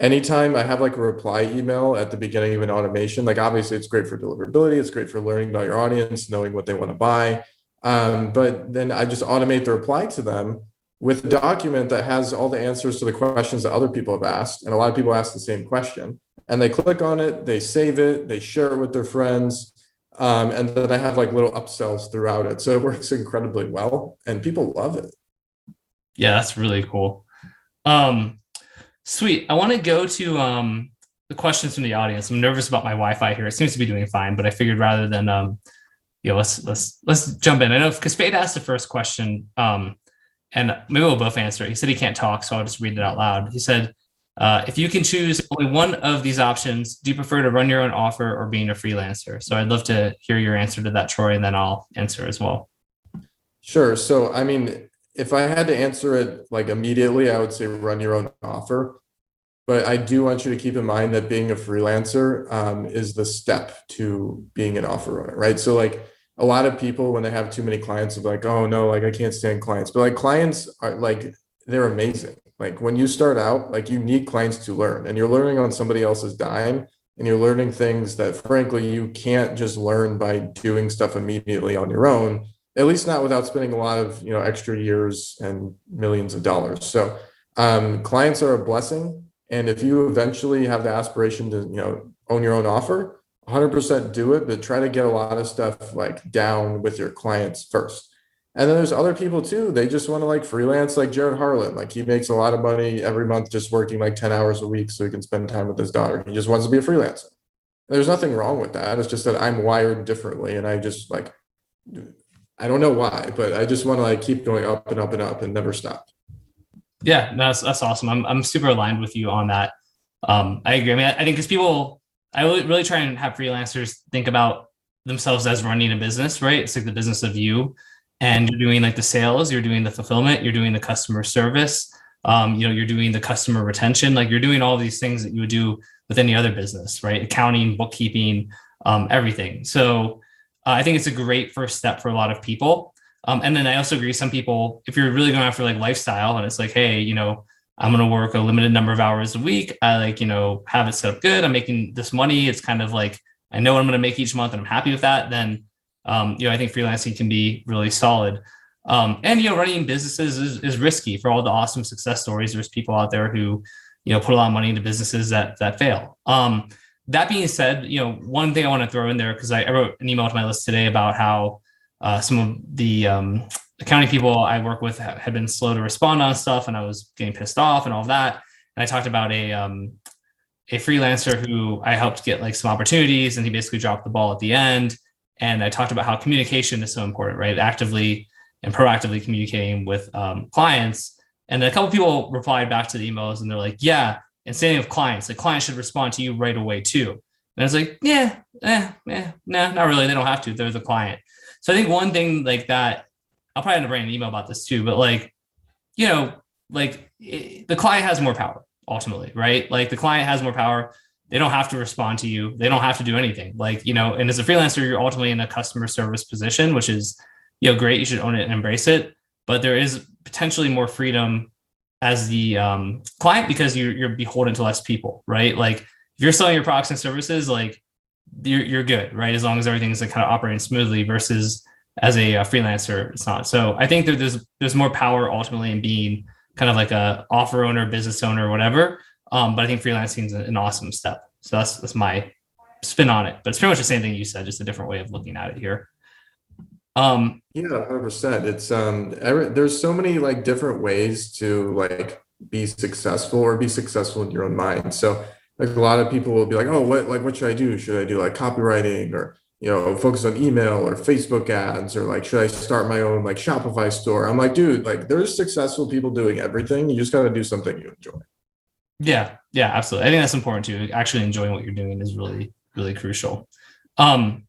anytime I have like a reply email at the beginning of an automation, like obviously it's great for deliverability, it's great for learning about your audience, knowing what they want to buy. Um, but then I just automate the reply to them with a document that has all the answers to the questions that other people have asked. And a lot of people ask the same question. And they click on it, they save it, they share it with their friends. Um, and then I have like little upsells throughout it. So it works incredibly well and people love it. Yeah, that's really cool. Um, sweet. I want to go to um, the questions from the audience. I'm nervous about my Wi-Fi here. It seems to be doing fine, but I figured rather than um, you know, let's let's let's jump in. I know because Spade asked the first question, um, and maybe we'll both answer it. He said he can't talk, so I'll just read it out loud. He said, uh, "If you can choose only one of these options, do you prefer to run your own offer or being a freelancer?" So I'd love to hear your answer to that, Troy, and then I'll answer as well. Sure. So I mean, if I had to answer it like immediately, I would say run your own offer. But I do want you to keep in mind that being a freelancer um, is the step to being an offer owner, right? So like a lot of people when they have too many clients are like, oh no, like I can't stand clients. But like clients are like they're amazing. Like when you start out, like you need clients to learn, and you're learning on somebody else's dime, and you're learning things that frankly you can't just learn by doing stuff immediately on your own at least not without spending a lot of you know extra years and millions of dollars. So um, clients are a blessing. And if you eventually have the aspiration to you know own your own offer 100% do it but try to get a lot of stuff like down with your clients first. And then there's other people too. They just want to like freelance like jared harlan. Like he makes a lot of money every month just working like 10 hours a week so he can spend time with his daughter. He just wants to be a freelancer. There's nothing wrong with that. It's just that i'm wired differently and i just like I don't know why, but I just want to like keep going up and up and up and never stop. Yeah, that's that's awesome. I'm I'm super aligned with you on that. Um, I agree. I mean, I, I think because people, I really, really try and have freelancers think about themselves as running a business, right? It's like the business of you, and you're doing like the sales, you're doing the fulfillment, you're doing the customer service, um, you know, you're doing the customer retention, like you're doing all these things that you would do with any other business, right? Accounting, bookkeeping, um, everything. So uh, I think it's a great first step for a lot of people. Um, and then I also agree, some people, if you're really going after like lifestyle and it's like, hey, you know, I'm going to work a limited number of hours a week. I like, you know, have it set up good. I'm making this money. It's kind of like, I know what I'm going to make each month and I'm happy with that. Then, um, you know, I think freelancing can be really solid. Um, and, you know, running businesses is, is risky for all the awesome success stories. There's people out there who, you know, put a lot of money into businesses that, that fail. Um, that being said, you know, one thing I want to throw in there because I, I, wrote an email to my list today about how uh, some of the um, accounting people I work with have, had been slow to respond on stuff, and I was getting pissed off and all of that. And I talked about a um, a freelancer who I helped get like some opportunities, and he basically dropped the ball at the end. And I talked about how communication is so important, right? Actively and proactively communicating with um, clients. And a couple people replied back to the emails, and they're like, "Yeah, and same of clients. The client should respond to you right away too. And it's like, yeah, eh, eh, nah, not really. They don't have to. They're the client. So I think one thing like that, I'll probably end up writing an email about this too, but like, you know, like it, the client has more power ultimately, right? Like the client has more power. They don't have to respond to you. They don't have to do anything. Like, you know, and as a freelancer, you're ultimately in a customer service position, which is, you know, great. You should own it and embrace it. But there is potentially more freedom as the um, client because you're, you're beholden to less people, right? Like if you're selling your products and services, like you're, you're good, right? As long as everything's like kind of operating smoothly versus as a, a freelancer, it's not. So I think that there's, there's more power ultimately in being kind of like a offer owner, business owner, whatever. Um, but I think freelancing is an awesome step. So that's, that's my spin on it, but it's pretty much the same thing you said, just a different way of looking at it here. Um, yeah, hundred percent. It's um, every, there's so many like different ways to like be successful or be successful in your own mind. So like a lot of people will be like, oh, what like what should I do? Should I do like copywriting or you know focus on email or Facebook ads or like should I start my own like Shopify store? I'm like, dude, like there's successful people doing everything. You just got to do something you enjoy. Yeah, yeah, absolutely. I think that's important too. Actually enjoying what you're doing is really really crucial. Um,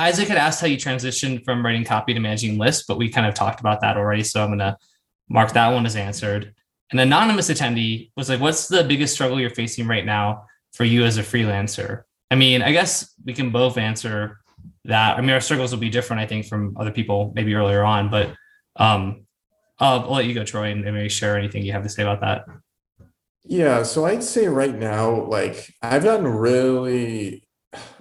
Isaac had asked how you transitioned from writing copy to managing lists, but we kind of talked about that already. So I'm going to mark that one as answered. An anonymous attendee was like, What's the biggest struggle you're facing right now for you as a freelancer? I mean, I guess we can both answer that. I mean, our struggles will be different, I think, from other people maybe earlier on, but um, I'll, I'll let you go, Troy, and maybe share anything you have to say about that. Yeah, so I'd say right now, like I've gotten really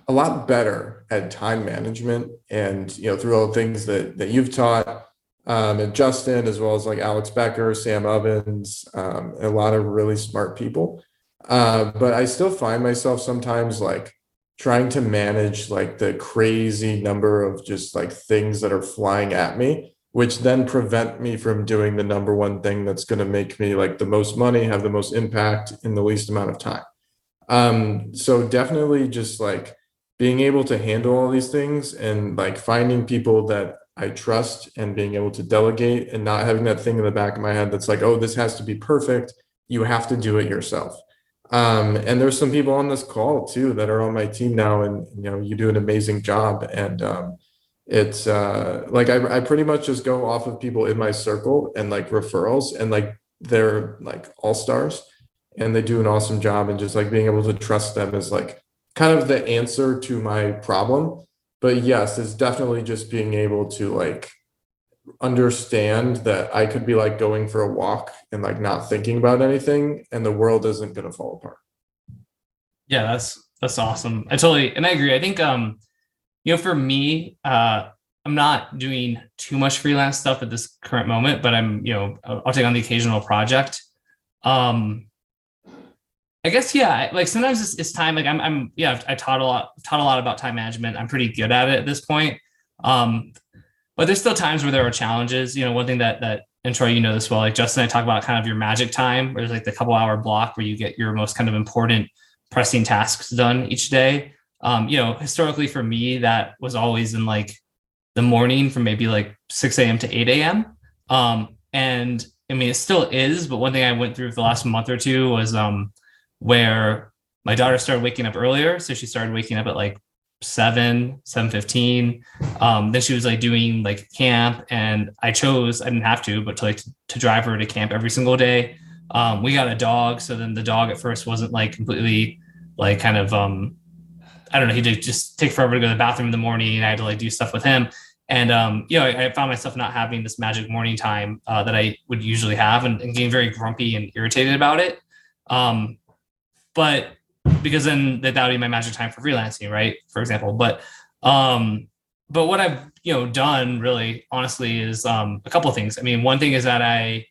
a lot better at time management and you know through all the things that that you've taught um, and Justin as well as like Alex Becker, Sam Ovens, um, a lot of really smart people. Uh, but I still find myself sometimes like trying to manage like the crazy number of just like things that are flying at me which then prevent me from doing the number one thing that's going to make me like the most money, have the most impact in the least amount of time. Um, so definitely just like being able to handle all these things and like finding people that I trust and being able to delegate and not having that thing in the back of my head that's like, oh, this has to be perfect. You have to do it yourself. Um, and there's some people on this call too that are on my team now, and you know, you do an amazing job. And um, it's uh like I, I pretty much just go off of people in my circle and like referrals and like they're like all stars and they do an awesome job and just like being able to trust them is like kind of the answer to my problem. But yes it's definitely just being able to like understand that i could be like going for a walk and like not thinking about anything and the world isn't going to fall apart. Yeah that's that's awesome. I totally and i agree. I think um you know, for me, uh, I'm not doing too much freelance stuff at this current moment, but I'm, you know, I'll, take on the occasional project. Um, I guess yeah, like sometimes it's, it's time. Like I'm, I'm yeah, I taught a lot, taught a lot about time management. I'm pretty good at it at this point. Um, but there's still times where there are challenges. You know, one thing that that and Troy, you know this well. Like Justin I talk about kind of your magic time, where there's like the couple hour block where you get your most kind of important pressing tasks done each day um, you know, historically for me, that was always in like the morning from maybe like 6 a.m. to 8 a.m. Um, and I mean, it still is, but one thing I went through for the last month or two was um, where my daughter started waking up earlier. So she started waking up at like 7, 7.15. Um, then she was like doing like camp and I chose, I didn't have to, but to like to drive her to camp every single day. Um, we got a dog. So then the dog at first wasn't like completely like kind of um, I don't know, he did just take forever to go to the bathroom in the morning. And I had to like do stuff with him. And, um, you know, I, I found myself not having this magic morning time uh, that I would usually have and, and, getting very grumpy and irritated about it. Um, but because then that would be my magic time for freelancing, right? For example, but, um, but what I've, you know, done really honestly is, um, a couple of things. I mean, one thing is that I,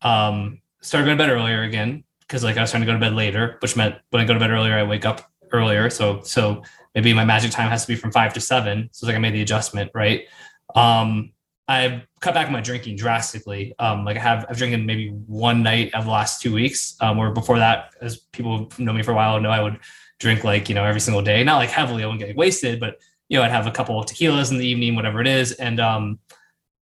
um, started going to bed earlier again because like I was trying to go to bed later, which meant when I go to bed earlier, I wake up earlier. So so maybe my magic time has to be from five to seven. So it's like I made the adjustment, right? Um, I've cut back my drinking drastically. Um, like I have, I've drinking maybe one night of the last two weeks. Um, where before that, as people know me for a while know, I would drink like you know every single day, not like heavily. I wouldn't get wasted, but you know I'd have a couple of tequilas in the evening, whatever it is, and um,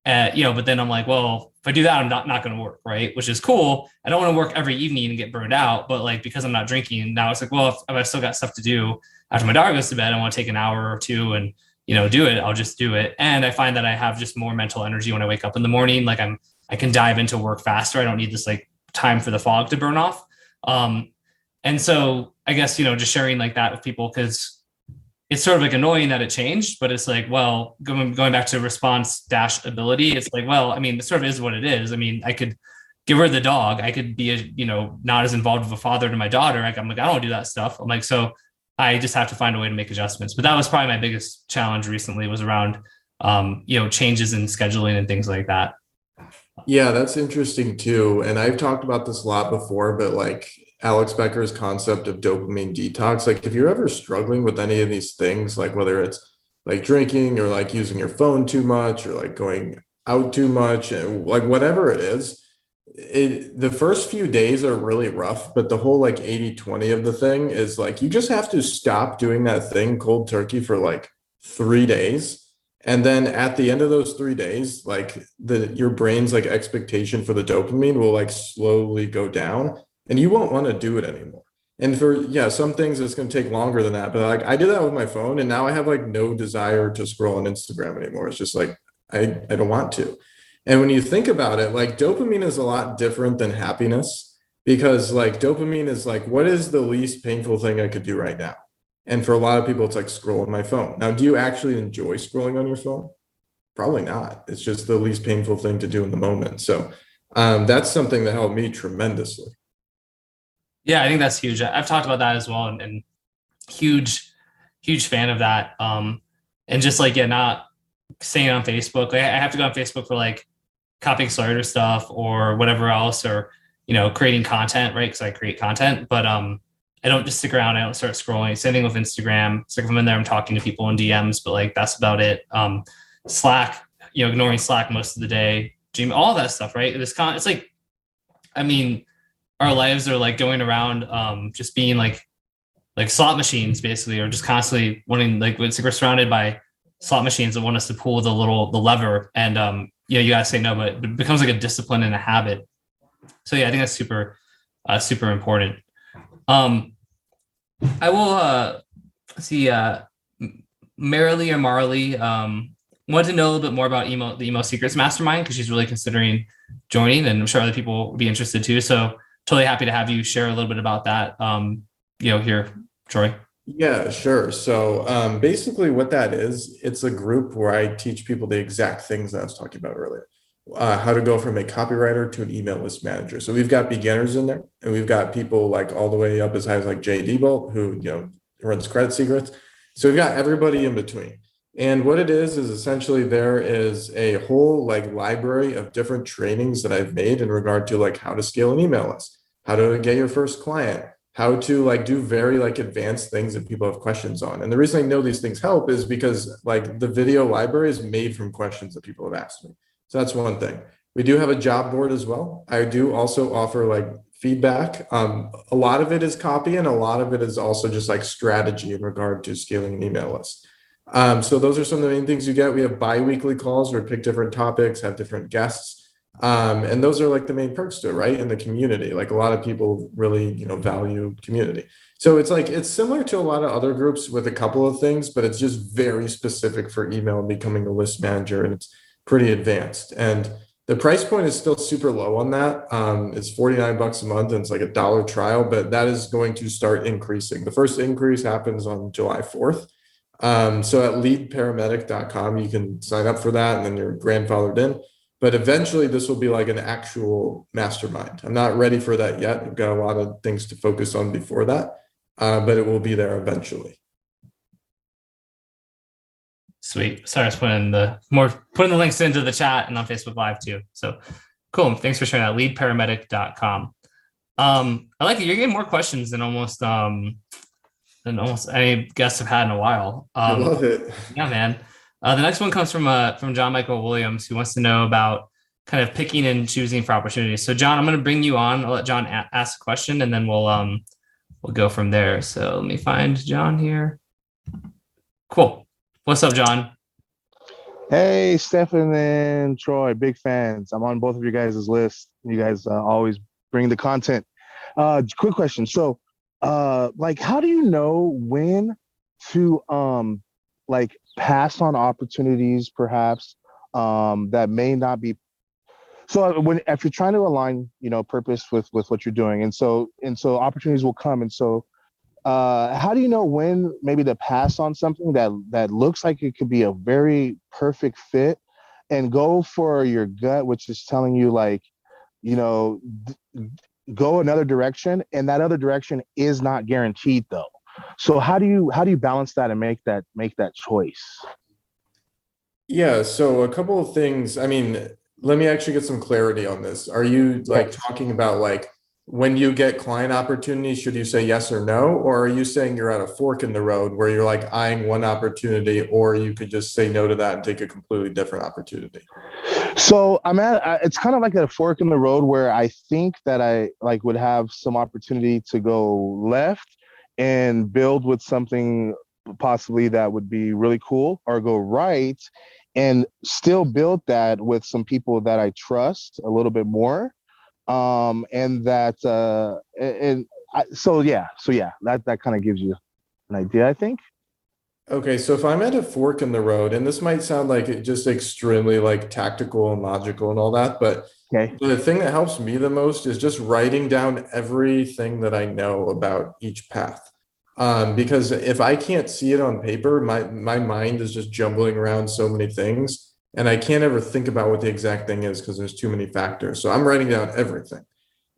uh, you know. But then I'm like, well, if I do that, I'm not not going to work, right? Which is cool. I don't want to work every evening and get burned out, but like because I'm not drinking now, it's like, well, if, if I still got stuff to do after my daughter goes to bed, I want to take an hour or two and you know do it. I'll just do it, and I find that I have just more mental energy when I wake up in the morning. Like I'm, I can dive into work faster. I don't need this like time for the fog to burn off. Um, and so I guess you know just sharing like that with people because it's sort of like annoying that it changed, but it's like, well, going going back to response dash ability, it's like, well, I mean, it sort of is what it is. I mean, I could give her the dog. I could be a, you know, not as involved of a father to my daughter. Like, I'm like, I don't do that stuff. I'm like, so I just have to find a way to make adjustments. But that was probably my biggest challenge recently was around, um, you know, changes in scheduling and things like that. Yeah, that's interesting too. And I've talked about this a lot before, but like Alex Becker's concept of dopamine detox. Like, if you're ever struggling with any of these things, like whether it's like drinking or like using your phone too much or like going out too much, and like whatever it is, it the first few days are really rough, but the whole like 80 20 of the thing is like you just have to stop doing that thing cold turkey for like three days. And then at the end of those three days, like the your brain's like expectation for the dopamine will like slowly go down and you won't want to do it anymore. And for yeah, some things it's going to take longer than that. But like I did that with my phone, and now I have like no desire to scroll on Instagram anymore. It's just like I I don't want to. And when you think about it, like dopamine is a lot different than happiness because like dopamine is like what is the least painful thing I could do right now? And for a lot of people, it's like scrolling my phone. Now, do you actually enjoy scrolling on your phone? Probably not. It's just the least painful thing to do in the moment. So um, that's something that helped me tremendously. Yeah, I think that's huge. I've talked about that as well, and, and huge, huge fan of that. Um, and just like yeah, not saying on Facebook. Like I have to go on Facebook for like Copy Accelerator stuff or whatever else, or you know, creating content, right? Because I create content, but um, I don't just stick around. I don't start scrolling. Same thing with Instagram. So if I'm in there, I'm talking to people in DMs, but like that's about it. Um, Slack, you know, ignoring Slack most of the day. Gmail, all that stuff, right? This con, it's like, I mean, our lives are like going around, um, just being like, like slot machines, basically, or just constantly wanting like it's like we're surrounded by slot machines that want us to pull the little the lever, and um, you know, you gotta say no, but it becomes like a discipline and a habit. So yeah, I think that's super, uh, super important. Um, I will uh, see uh, Marilee or Marley um, want to know a little bit more about the email secrets mastermind because she's really considering joining, and I'm sure other people would be interested too. So totally happy to have you share a little bit about that. Um, you know, here, Troy. Yeah, sure. So um, basically, what that is, it's a group where I teach people the exact things that I was talking about earlier uh, how to go from a copywriter to an email list manager. So we've got beginners in there, and we've got people like all the way up as high as like Jay Diebold, who you know runs Credit Secrets. So we've got everybody in between. And what it is is essentially there is a whole like library of different trainings that I've made in regard to like how to scale an email list, how to get your first client, how to like do very like advanced things that people have questions on. And the reason I know these things help is because like the video library is made from questions that people have asked me. So that's one thing. We do have a job board as well. I do also offer like feedback. Um, a lot of it is copy, and a lot of it is also just like strategy in regard to scaling an email list. Um, so those are some of the main things you get. We have bi-weekly calls where we pick different topics, have different guests. Um, and those are like the main perks to it, right? In the community. Like a lot of people really, you know, value community. So it's like it's similar to a lot of other groups with a couple of things, but it's just very specific for email and becoming a list manager. And it's pretty advanced. And the price point is still super low on that. Um, it's 49 bucks a month and it's like a dollar trial, but that is going to start increasing. The first increase happens on July 4th. Um, so at leadparamedic.com, you can sign up for that and then you're grandfathered in. But eventually, this will be like an actual mastermind. I'm not ready for that yet. I've got a lot of things to focus on before that, uh, but it will be there eventually. Sweet. Sorry, I was putting the more putting the links into the chat and on Facebook Live too. So cool. Thanks for sharing that. Leadparamedic.com. Um, I like it. You're getting more questions than almost um than almost any guests have had in a while. Um, I love it. Yeah, man. Uh, the next one comes from uh from John Michael Williams, who wants to know about kind of picking and choosing for opportunities. So, John, I'm going to bring you on. I'll let John a- ask a question, and then we'll um we'll go from there. So let me find John here. Cool. What's up, John? Hey, Stefan and Troy, big fans. I'm on both of you guys' list. You guys uh, always bring the content. Uh, quick question. So, uh, like, how do you know when to um, like pass on opportunities, perhaps um, that may not be? So when if you're trying to align, you know, purpose with with what you're doing, and so and so opportunities will come, and so uh, how do you know when maybe to pass on something that that looks like it could be a very perfect fit and go for your gut which is telling you like you know go another direction and that other direction is not guaranteed though so how do you how do you balance that and make that make that choice yeah so a couple of things i mean let me actually get some clarity on this are you like talking about like when you get client opportunities, should you say yes or no? Or are you saying you're at a fork in the road where you're like eyeing one opportunity, or you could just say no to that and take a completely different opportunity? So I'm at, it's kind of like a fork in the road where I think that I like would have some opportunity to go left and build with something possibly that would be really cool, or go right and still build that with some people that I trust a little bit more um, and that uh, and I, so yeah, so yeah, that that kind of gives you an idea, I think. Okay, so if I'm at a fork in the road, and this might sound like it just extremely like tactical and logical and all that, but okay. the thing that helps me the most is just writing down everything that I know about each path. Um, because if I can't see it on paper, my my mind is just jumbling around so many things and I can't ever think about what the exact thing is because there's too many factors. So I'm writing down everything.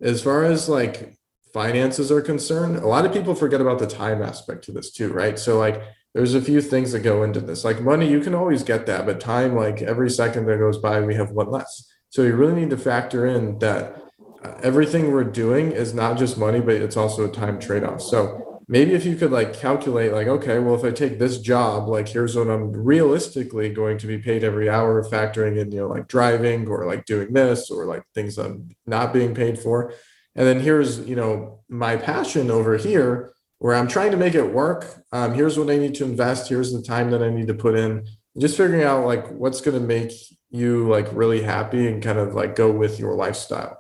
As far as like finances are concerned, a lot of people forget about the time aspect to this too, right? So like there's a few things that go into this. Like money, you can always get that, but time, like every second that goes by, we have one less. So you really need to factor in that uh, everything we're doing is not just money, but it's also a time trade-off. So maybe if you could like calculate like okay well if i take this job like here's what i'm realistically going to be paid every hour factoring in you know like driving or like doing this or like things i'm not being paid for. And then here's you know my passion over here where i'm trying to make it work. Um, here's what i need to invest. Here's the time that i need to put in. Just figuring out like what's going to make you like really happy and kind of like go with your lifestyle.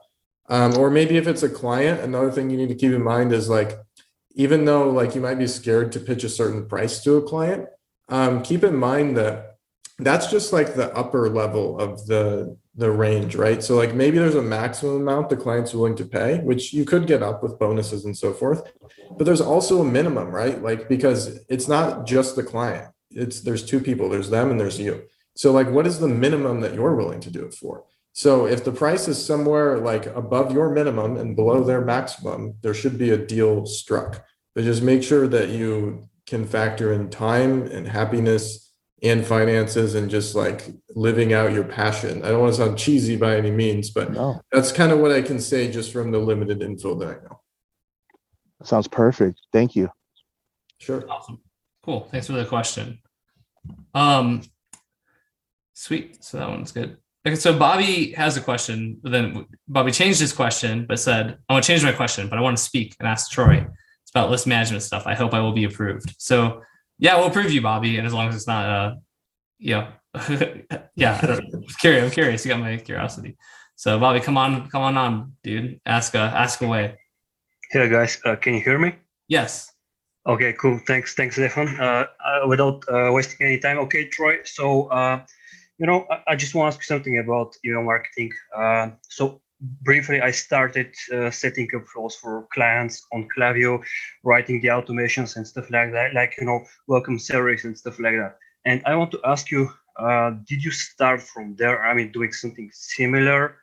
Um, or maybe if it's a client another thing you need to keep in mind is like even though like you might be scared to pitch a certain price to a client um, keep in mind that that's just like the upper level of the the range, right? So like maybe there's a maximum amount the client's willing to pay, which you could get up with bonuses and so forth. But there's also a minimum, right? Like because it's not just the client. It's there's two people, there's them and there's you. So like what is the minimum that you're willing to do it for? So if the price is somewhere like above your minimum and below their maximum, there should be a deal struck. But just make sure that you can factor in time and happiness and finances and just like living out your passion. I don't want to sound cheesy by any means, but no. that's kind of what I can say just from the limited info that I know. Sounds perfect. Thank you. Sure. Awesome. Cool. Thanks for the question. Um, sweet. So that one's good. Okay, so Bobby has a question. But then Bobby changed his question, but said, "I want to change my question, but I want to speak and ask Troy. It's about list management stuff. I hope I will be approved." So yeah, we'll approve you, Bobby, and as long as it's not, uh, yeah, yeah. I'm curious. I'm curious. You got my curiosity. So, Bobby, come on, come on, on, dude. Ask, uh, ask away. Hey guys, uh, can you hear me? Yes. Okay, cool. Thanks, thanks, Stefan. Uh, uh, without uh, wasting any time, okay, Troy. So, uh, you know, I, I just want to ask you something about email marketing. Uh, so, briefly, I started uh, setting up flows for clients on Klaviyo, writing the automations and stuff like that, like, you know, welcome series and stuff like that. And I want to ask you, uh, did you start from there? I mean, doing something similar?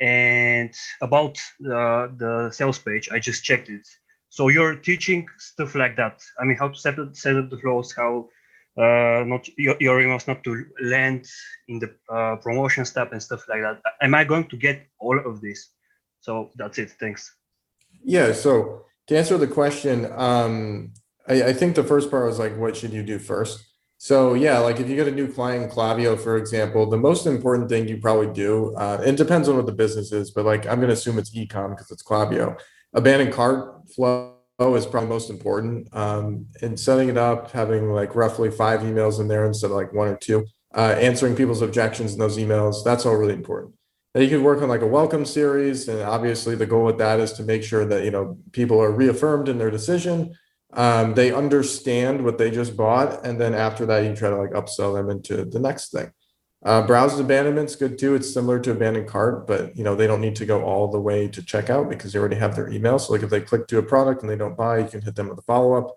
And about the, the sales page, I just checked it. So you're teaching stuff like that. I mean, how to set up, set up the flows, how uh, not your, your not to land in the uh, promotion step and stuff like that. Am I going to get all of this? So that's it. Thanks. Yeah. So to answer the question, um, I, I think the first part was like, what should you do first? So yeah, like if you get a new client in Klaviyo, for example, the most important thing you probably do, uh, it depends on what the business is, but like I'm going to assume it's ecom because it's Klaviyo. Abandoned cart flow is probably most important. Um, and setting it up, having like roughly five emails in there instead of like one or two, uh, answering people's objections in those emails, that's all really important. Then you can work on like a welcome series. And obviously the goal with that is to make sure that, you know, people are reaffirmed in their decision. Um, they understand what they just bought. And then after that, you try to like upsell them into the next thing. Uh, browse abandonment's good too. It's similar to abandoned cart, but you know they don't need to go all the way to checkout because they already have their email. So like if they click to a product and they don't buy, you can hit them with a follow up.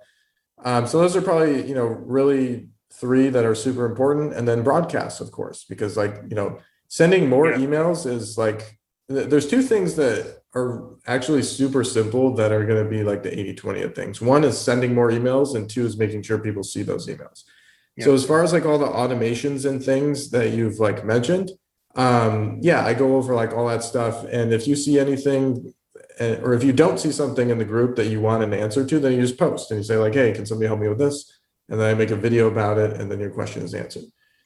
Um, so those are probably you know really three that are super important, and then broadcasts, of course, because like you know sending more yeah. emails is like there's two things that are actually super simple that are going to be like the 80 20 of things. One is sending more emails, and two is making sure people see those emails. So as far as like all the automations and things that you've like mentioned, um, yeah, I go over like all that stuff. And if you see anything, eh, or if you don't see something in the group that you want an answer to, then you just post and you say like, "Hey, can somebody help me with this?" And then I make a video about it, and then your question is answered.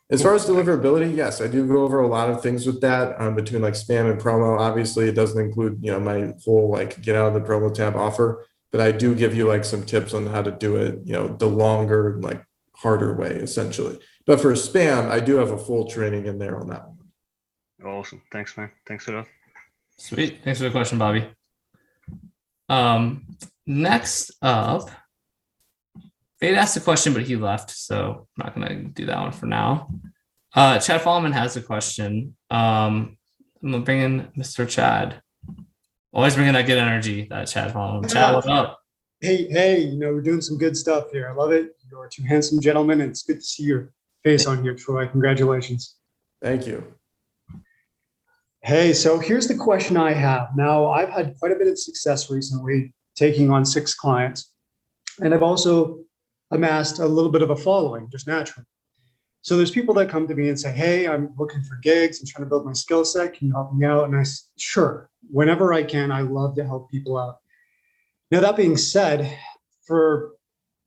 As far as deliverability, yes, I do go over a lot of things with that um, between like spam and promo. Obviously, it doesn't include you know my whole like get out of the promo tab offer, but I do give you like some tips on how to do it. You know, the longer like harder way, essentially. But for spam, I do have a full training in there on that one. Awesome. Thanks, man. Thanks for that. Sweet. Thanks for the question, Bobby. Um, next up, Fade asked a question, but he left, so I'm not gonna do that one for now. Uh, Chad Fallman has a question. Um, I'm gonna bring in Mr. Chad. Always bringing that good energy, that Chad Fallman. Chad, what's up? Hey, hey, you know, we're doing some good stuff here. I love it. You're two handsome gentlemen, and it's good to see your face on here, Troy. Congratulations. Thank you. Hey, so here's the question I have. Now, I've had quite a bit of success recently taking on six clients. And I've also amassed a little bit of a following just naturally. So there's people that come to me and say, Hey, I'm looking for gigs. I'm trying to build my skill set. Can you help me out? And I say, Sure. Whenever I can, I love to help people out. Now, that being said, for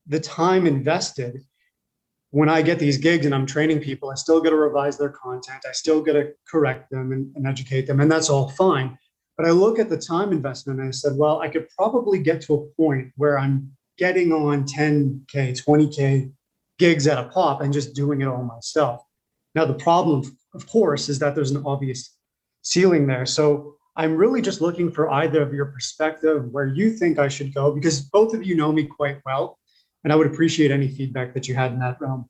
the time invested, when I get these gigs and I'm training people, I still got to revise their content. I still got to correct them and, and, educate them. And that's all fine. But I look at the time investment and I said, well, I could probably get to a point where I'm getting on 10K, 20K gigs at a pop and just doing it all myself. Now, the problem, of course, is that there's an obvious ceiling there. So I'm really just looking for either of your perspective where you think I should go, because both of you know me quite well. And I would appreciate any feedback that you had in that realm.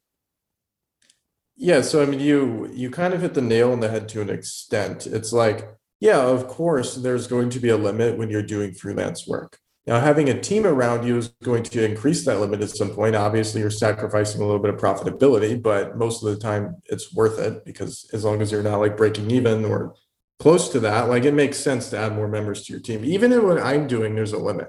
Yeah, so I mean, you you kind of hit the nail on the head to an extent. It's like, yeah, of course, there's going to be a limit when you're doing freelance work. Now, having a team around you is going to increase that limit at some point. Obviously, you're sacrificing a little bit of profitability, but most of the time it's worth it because as long as you're not like breaking even or close to that, like it makes sense to add more members to your team. Even in what I'm doing, there's a limit.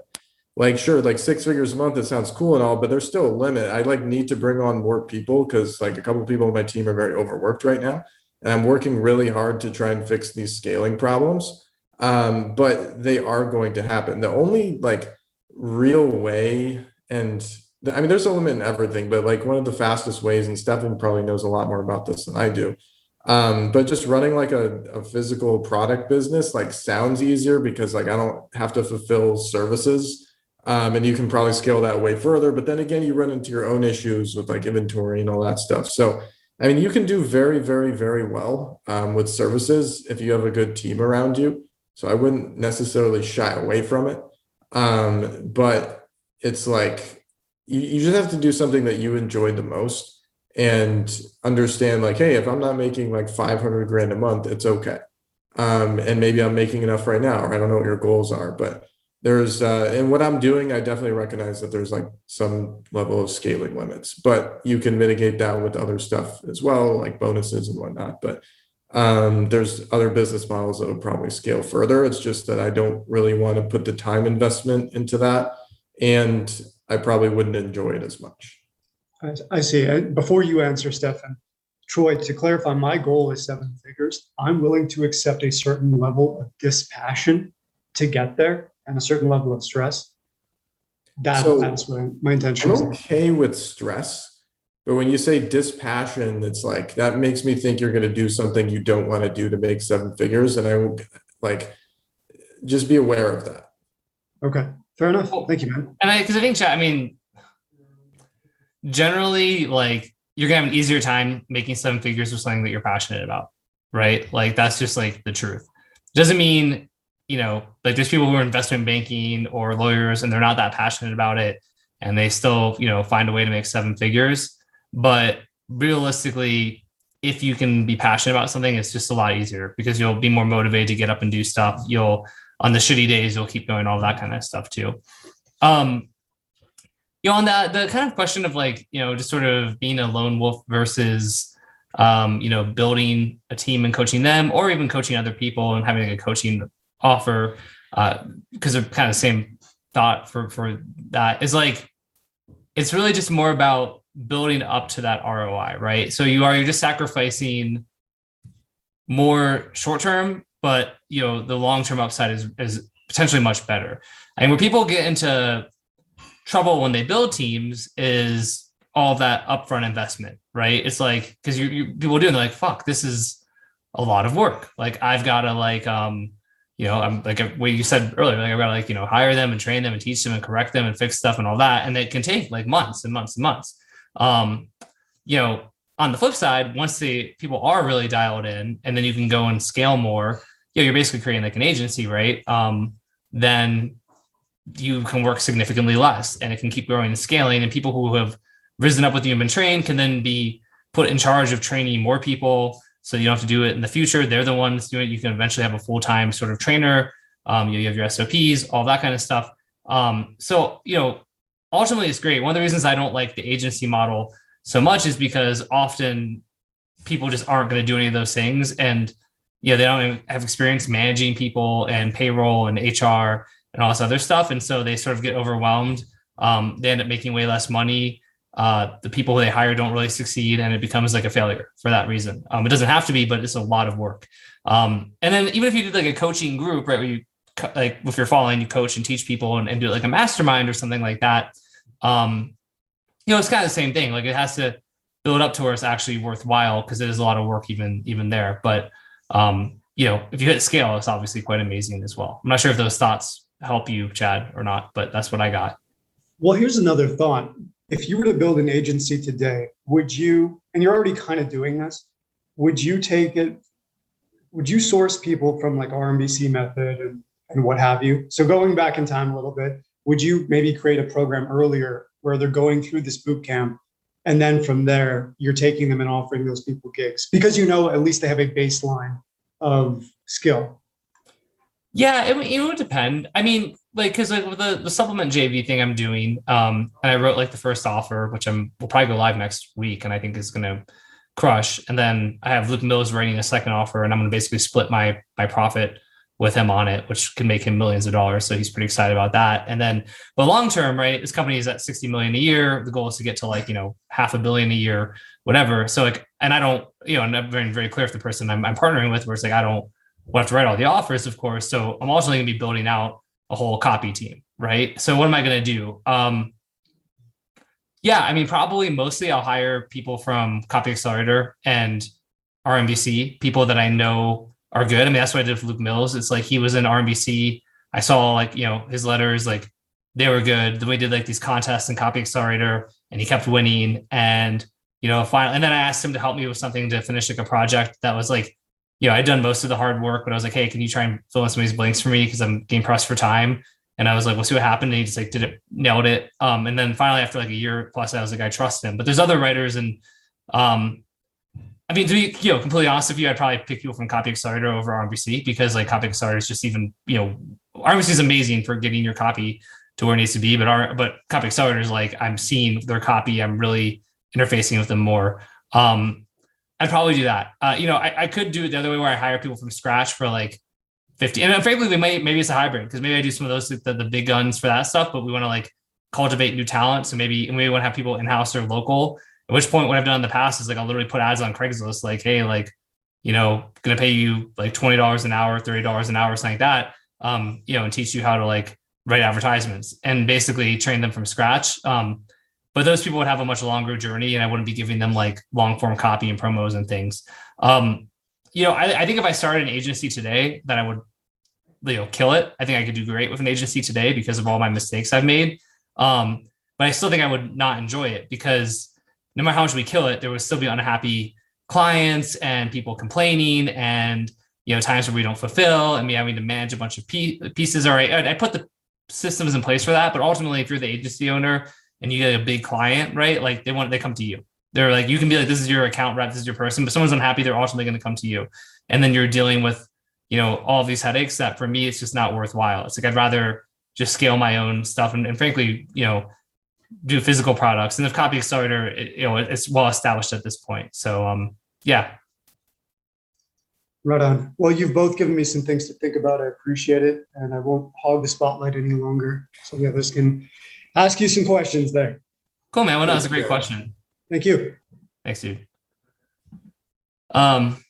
Like, sure, like six figures a month, it sounds cool and all, but there's still a limit. I like need to bring on more people because like a couple people on my team are very overworked right now. And I'm working really hard to try and fix these scaling problems. Um, but they are going to happen. The only like real way, and I mean, there's a limit in everything, but like one of the fastest ways, and Stefan probably knows a lot more about this than I do, um, but just running like a, a physical product business like sounds easier because like I don't have to fulfill services. Um, and you can probably scale that way further. But then again, you run into your own issues with like inventory and all that stuff. So, I mean, you can do very, very, very well um, with services if you have a good team around you. So I wouldn't necessarily shy away from it. Um, but it's like you, you just have to do something that you enjoy the most and understand like hey if i'm not making like 500 grand a month it's okay. Um, and maybe i'm making enough right now or i don't know what your goals are but there's uh, and what i'm doing i definitely recognize that there's like some level of scaling limits but you can mitigate that with other stuff as well like bonuses and whatnot but um, there's other business models that would probably scale further. It's just that i don't really want to put the time investment into that and i probably wouldn't enjoy it as much I, I see. Uh, before you answer, Stefan, Troy, to clarify, my goal is seven figures. I'm willing to accept a certain level of dispassion to get there and a certain level of stress. That, so that's my, my intention. I'm okay with stress. But when you say dispassion, it's like that makes me think you're going to do something you don't want to do to make seven figures. And I will like just be aware of that. Okay. Fair enough. Thank you, man. And I, because I think, I mean, generally like you're gonna have an easier time making seven figures with something that you're passionate about right? Like that's just like the truth. Doesn't mean you know like there's people who are investment banking or lawyers and they're not that passionate about it and they still you know find a way to make seven figures. But realistically if you can be passionate about something it's just a lot easier because you'll be more motivated to get up and do stuff. You'll on the shitty days you'll keep going all that kind of stuff too. Um you know, on that the kind of question of like, you know, just sort of being a lone wolf versus um, you know, building a team and coaching them, or even coaching other people and having a coaching offer, uh, because they're kind of same thought for for that is like it's really just more about building up to that ROI, right? So you are you're just sacrificing more short term, but you know the long term upside is is potentially much better. And when people get into trouble when they build teams is all that upfront investment, right? It's like because you, you people do like, fuck, this is a lot of work. Like I've got to like um, you know, I'm like what you said earlier, like I've got to like, you know, hire them and train them and teach them and correct them and fix stuff and all that. And it can take like months and months and months. Um, you know, on the flip side, once the people are really dialed in and then you can go and scale more, you know, you're basically creating like an agency, right? Um, then you can work significantly less and it can keep growing and scaling. And people who have risen up with you and been trained can then be put in charge of training more people. So you don't have to do it in the future. They're the ones doing it. You can eventually have a full time sort of trainer. Um, you, have your SOPs, all that kind of stuff. Um, so, you know, ultimately it's great. One of the reasons I don't like the agency model so much is because often people just aren't going to do any of those things. And, you know, they don't have experience managing people and payroll and HR and all this other stuff. And so they sort of get overwhelmed. Um, they end up making way less money. Uh, the people they hire don't really succeed, and it becomes like a failure for that reason. Um, it doesn't have to be, but it's a lot of work. Um, and then even if you did like a coaching group, right, where you like if you're following, you coach and teach people and, and do like a mastermind or something like that. Um, you know, it's kind of the same thing. Like it has to build up to where it's actually worthwhile because it is a lot of work even even there. But um, you know, if you hit scale, it's obviously quite amazing as well. I'm not sure if those thoughts help you, Chad, or not, but that's what I got. Well, here's another thought. If you were to build an agency today, would you, and you're already kind of doing this, would you take it, would you source people from like RMBC method and, and what have you? So going back in time a little bit, would you maybe create a program earlier where they're going through this boot camp and then from there you're taking them and offering those people gigs because you know at least they have a baseline of skill yeah it, it would depend i mean like because like the, the supplement jv thing i'm doing um and i wrote like the first offer which i'm will probably go live next week and i think is going to crush and then i have luke mills writing a second offer and i'm going to basically split my my profit with him on it, which can make him millions of dollars. So he's pretty excited about that. And then, but long term, right? This company is at 60 million a year. The goal is to get to like, you know, half a billion a year, whatever. So like, and I don't, you know, I'm very, very clear with the person I'm, I'm partnering with where it's like, I don't want to write all the offers, of course. So I'm also going to be building out a whole copy team, right? So what am I going to do? Um, yeah, I mean, probably mostly I'll hire people from Copy Accelerator and RMBC, people that I know are good. I mean, that's what I did with Luke Mills. It's like he was in RMBC. I saw like, you know, his letters, like they were good. Then we did like these contests and copy accelerator and he kept winning. And, you know, finally, and then I asked him to help me with something to finish like a project that was like, you know, I'd done most of the hard work, but I was like, hey, can you try and fill in some of these blanks for me? Cause I'm getting pressed for time. And I was like, we'll see what happened. And he just like did it, nailed it. Um, and then finally, after like a year plus, I was like, I trust him. But there's other writers and um, I mean, to be you know completely honest with you, I'd probably pick people from Copy Accelerator over RMBC because like Copy Accelerator is just even you know RMBC is amazing for getting your copy to where it needs to be, but our but Copy Accelerator is like I'm seeing their copy, I'm really interfacing with them more. Um, I'd probably do that. Uh, you know, I, I could do it the other way where I hire people from scratch for like 50. And frankly, we might maybe it's a hybrid because maybe I do some of those the, the big guns for that stuff, but we want to like cultivate new talent. So maybe and we want to have people in house or local at which point, what I've done in the past is like I'll literally put ads on Craigslist, like, hey, like, you know, gonna pay you like twenty dollars an hour, thirty dollars an hour, something like that. Um, you know, and teach you how to like write advertisements and basically train them from scratch. Um, but those people would have a much longer journey, and I wouldn't be giving them like long form copy and promos and things. Um, you know, I, I think if I started an agency today, that I would, you know, kill it. I think I could do great with an agency today because of all my mistakes I've made. Um, but I still think I would not enjoy it because no matter how much we kill it, there would still be unhappy clients and people complaining and you know times where we don't fulfill and me having to manage a bunch of pieces. All right, I put the systems in place for that, but ultimately, if you're the agency owner and you get a big client, right, like they want they come to you. They're like you can be like this is your account rep, this is your person, but someone's unhappy, they're ultimately going to come to you, and then you're dealing with you know all these headaches that for me it's just not worthwhile. It's like I'd rather just scale my own stuff and, and frankly, you know do physical products. And the copy accelerator, it, you know, it's well established at this point. So um, yeah. Right on. Well, you've both given me some things to think about. I appreciate it, and I won't hog the spotlight any longer, so the others can ask you some questions there. Cool, man. Well, that was a great question. Thank you. Thanks, dude. Um,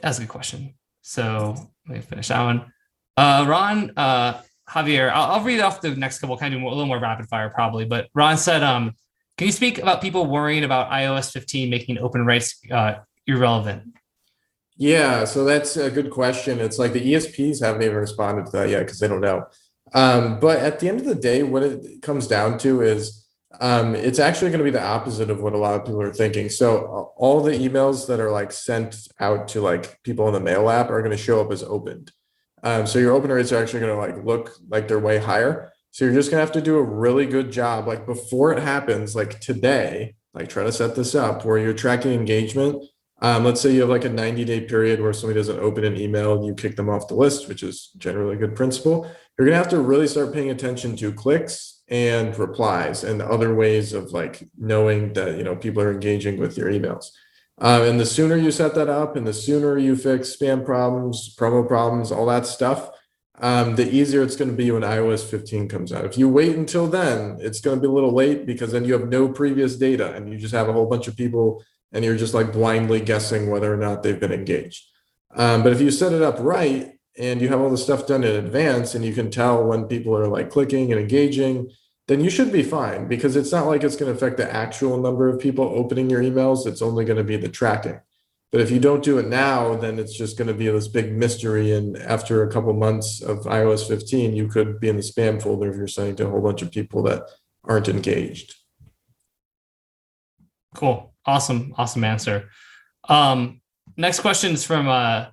that's a good question. So let me finish that one. Uh, Ron, uh, Javier, I'll, I'll, read off the next couple, kind of a little more rapid fire probably. But Ron said, um, can you speak about people worrying about iOS 15 making open rates uh, irrelevant? Yeah, so that's a good question. It's like the ESPs haven't even responded to that yet because they don't know. Um, but at the end of the day, what it comes down to is um, it's actually going to be the opposite of what a lot of people are thinking. So all the emails that are like sent out to like people in the mail app are going to show up as opened. Um, so your open rates are actually going to like look like they're way higher. So you're just going to have to do a really good job, like before it happens, like today, like try to set this up where you're tracking engagement. Um, let's say you have like a 90 day period where somebody doesn't open an email and you kick them off the list, which is generally a good principle. You're going to have to really start paying attention to clicks and replies and other ways of like knowing that, you know, people are engaging with your emails. Um, and the sooner you set that up and the sooner you fix spam problems, promo problems, all that stuff, um, the easier it's going to be when iOS 15 comes out. If you wait until then, it's going to be a little late because then you have no previous data and you just have a whole bunch of people and you're just like blindly guessing whether or not they've been engaged. Um, but if you set it up right and you have all the stuff done in advance and you can tell when people are like clicking and engaging, then you should be fine because it's not like it's going to affect the actual number of people opening your emails. It's only going to be the tracking. But if you don't do it now, then it's just going to be this big mystery. And after a couple months of iOS 15, you could be in the spam folder if you're sending to a whole bunch of people that aren't engaged. Cool. Awesome. Awesome answer. Um, next question is from uh,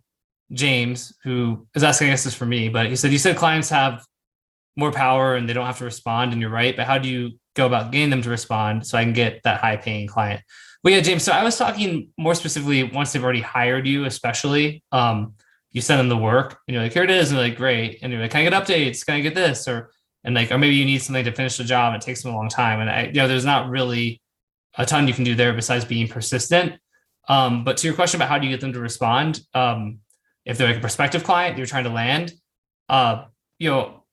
James, who is asking, I guess this for me, but he said, You said clients have more power and they don't have to respond, and you're right. But how do you go about getting them to respond so I can get that high paying client? Well, yeah, James. So I was talking more specifically once they've already hired you, especially. Um, you send them the work and you're like, here it is. And they're like, great. And you're like, can I get updates? Can I get this? Or, and like, or maybe you need something to finish the job. It takes them a long time. And I, you know, there's not really a ton you can do there besides being persistent. Um, but to your question about how do you get them to respond? Um, if they're like a prospective client, you're trying to land, uh, you know,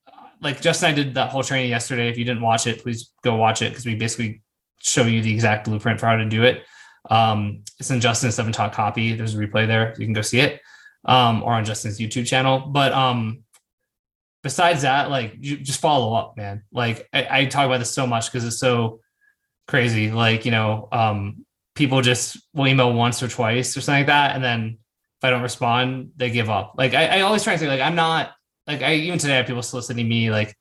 like Justin I did that whole training yesterday. If you didn't watch it, please go watch it because we basically show you the exact blueprint for how to do it. Um, it's in Justin's seven talk copy. There's a replay there. You can go see it. Um, or on Justin's YouTube channel. But um, besides that, like you just follow up, man. Like I, I talk about this so much because it's so crazy. Like, you know, um, people just will email once or twice or something like that. And then if I don't respond, they give up. Like I, I always try to say, like, I'm not like I even today I have people soliciting me, like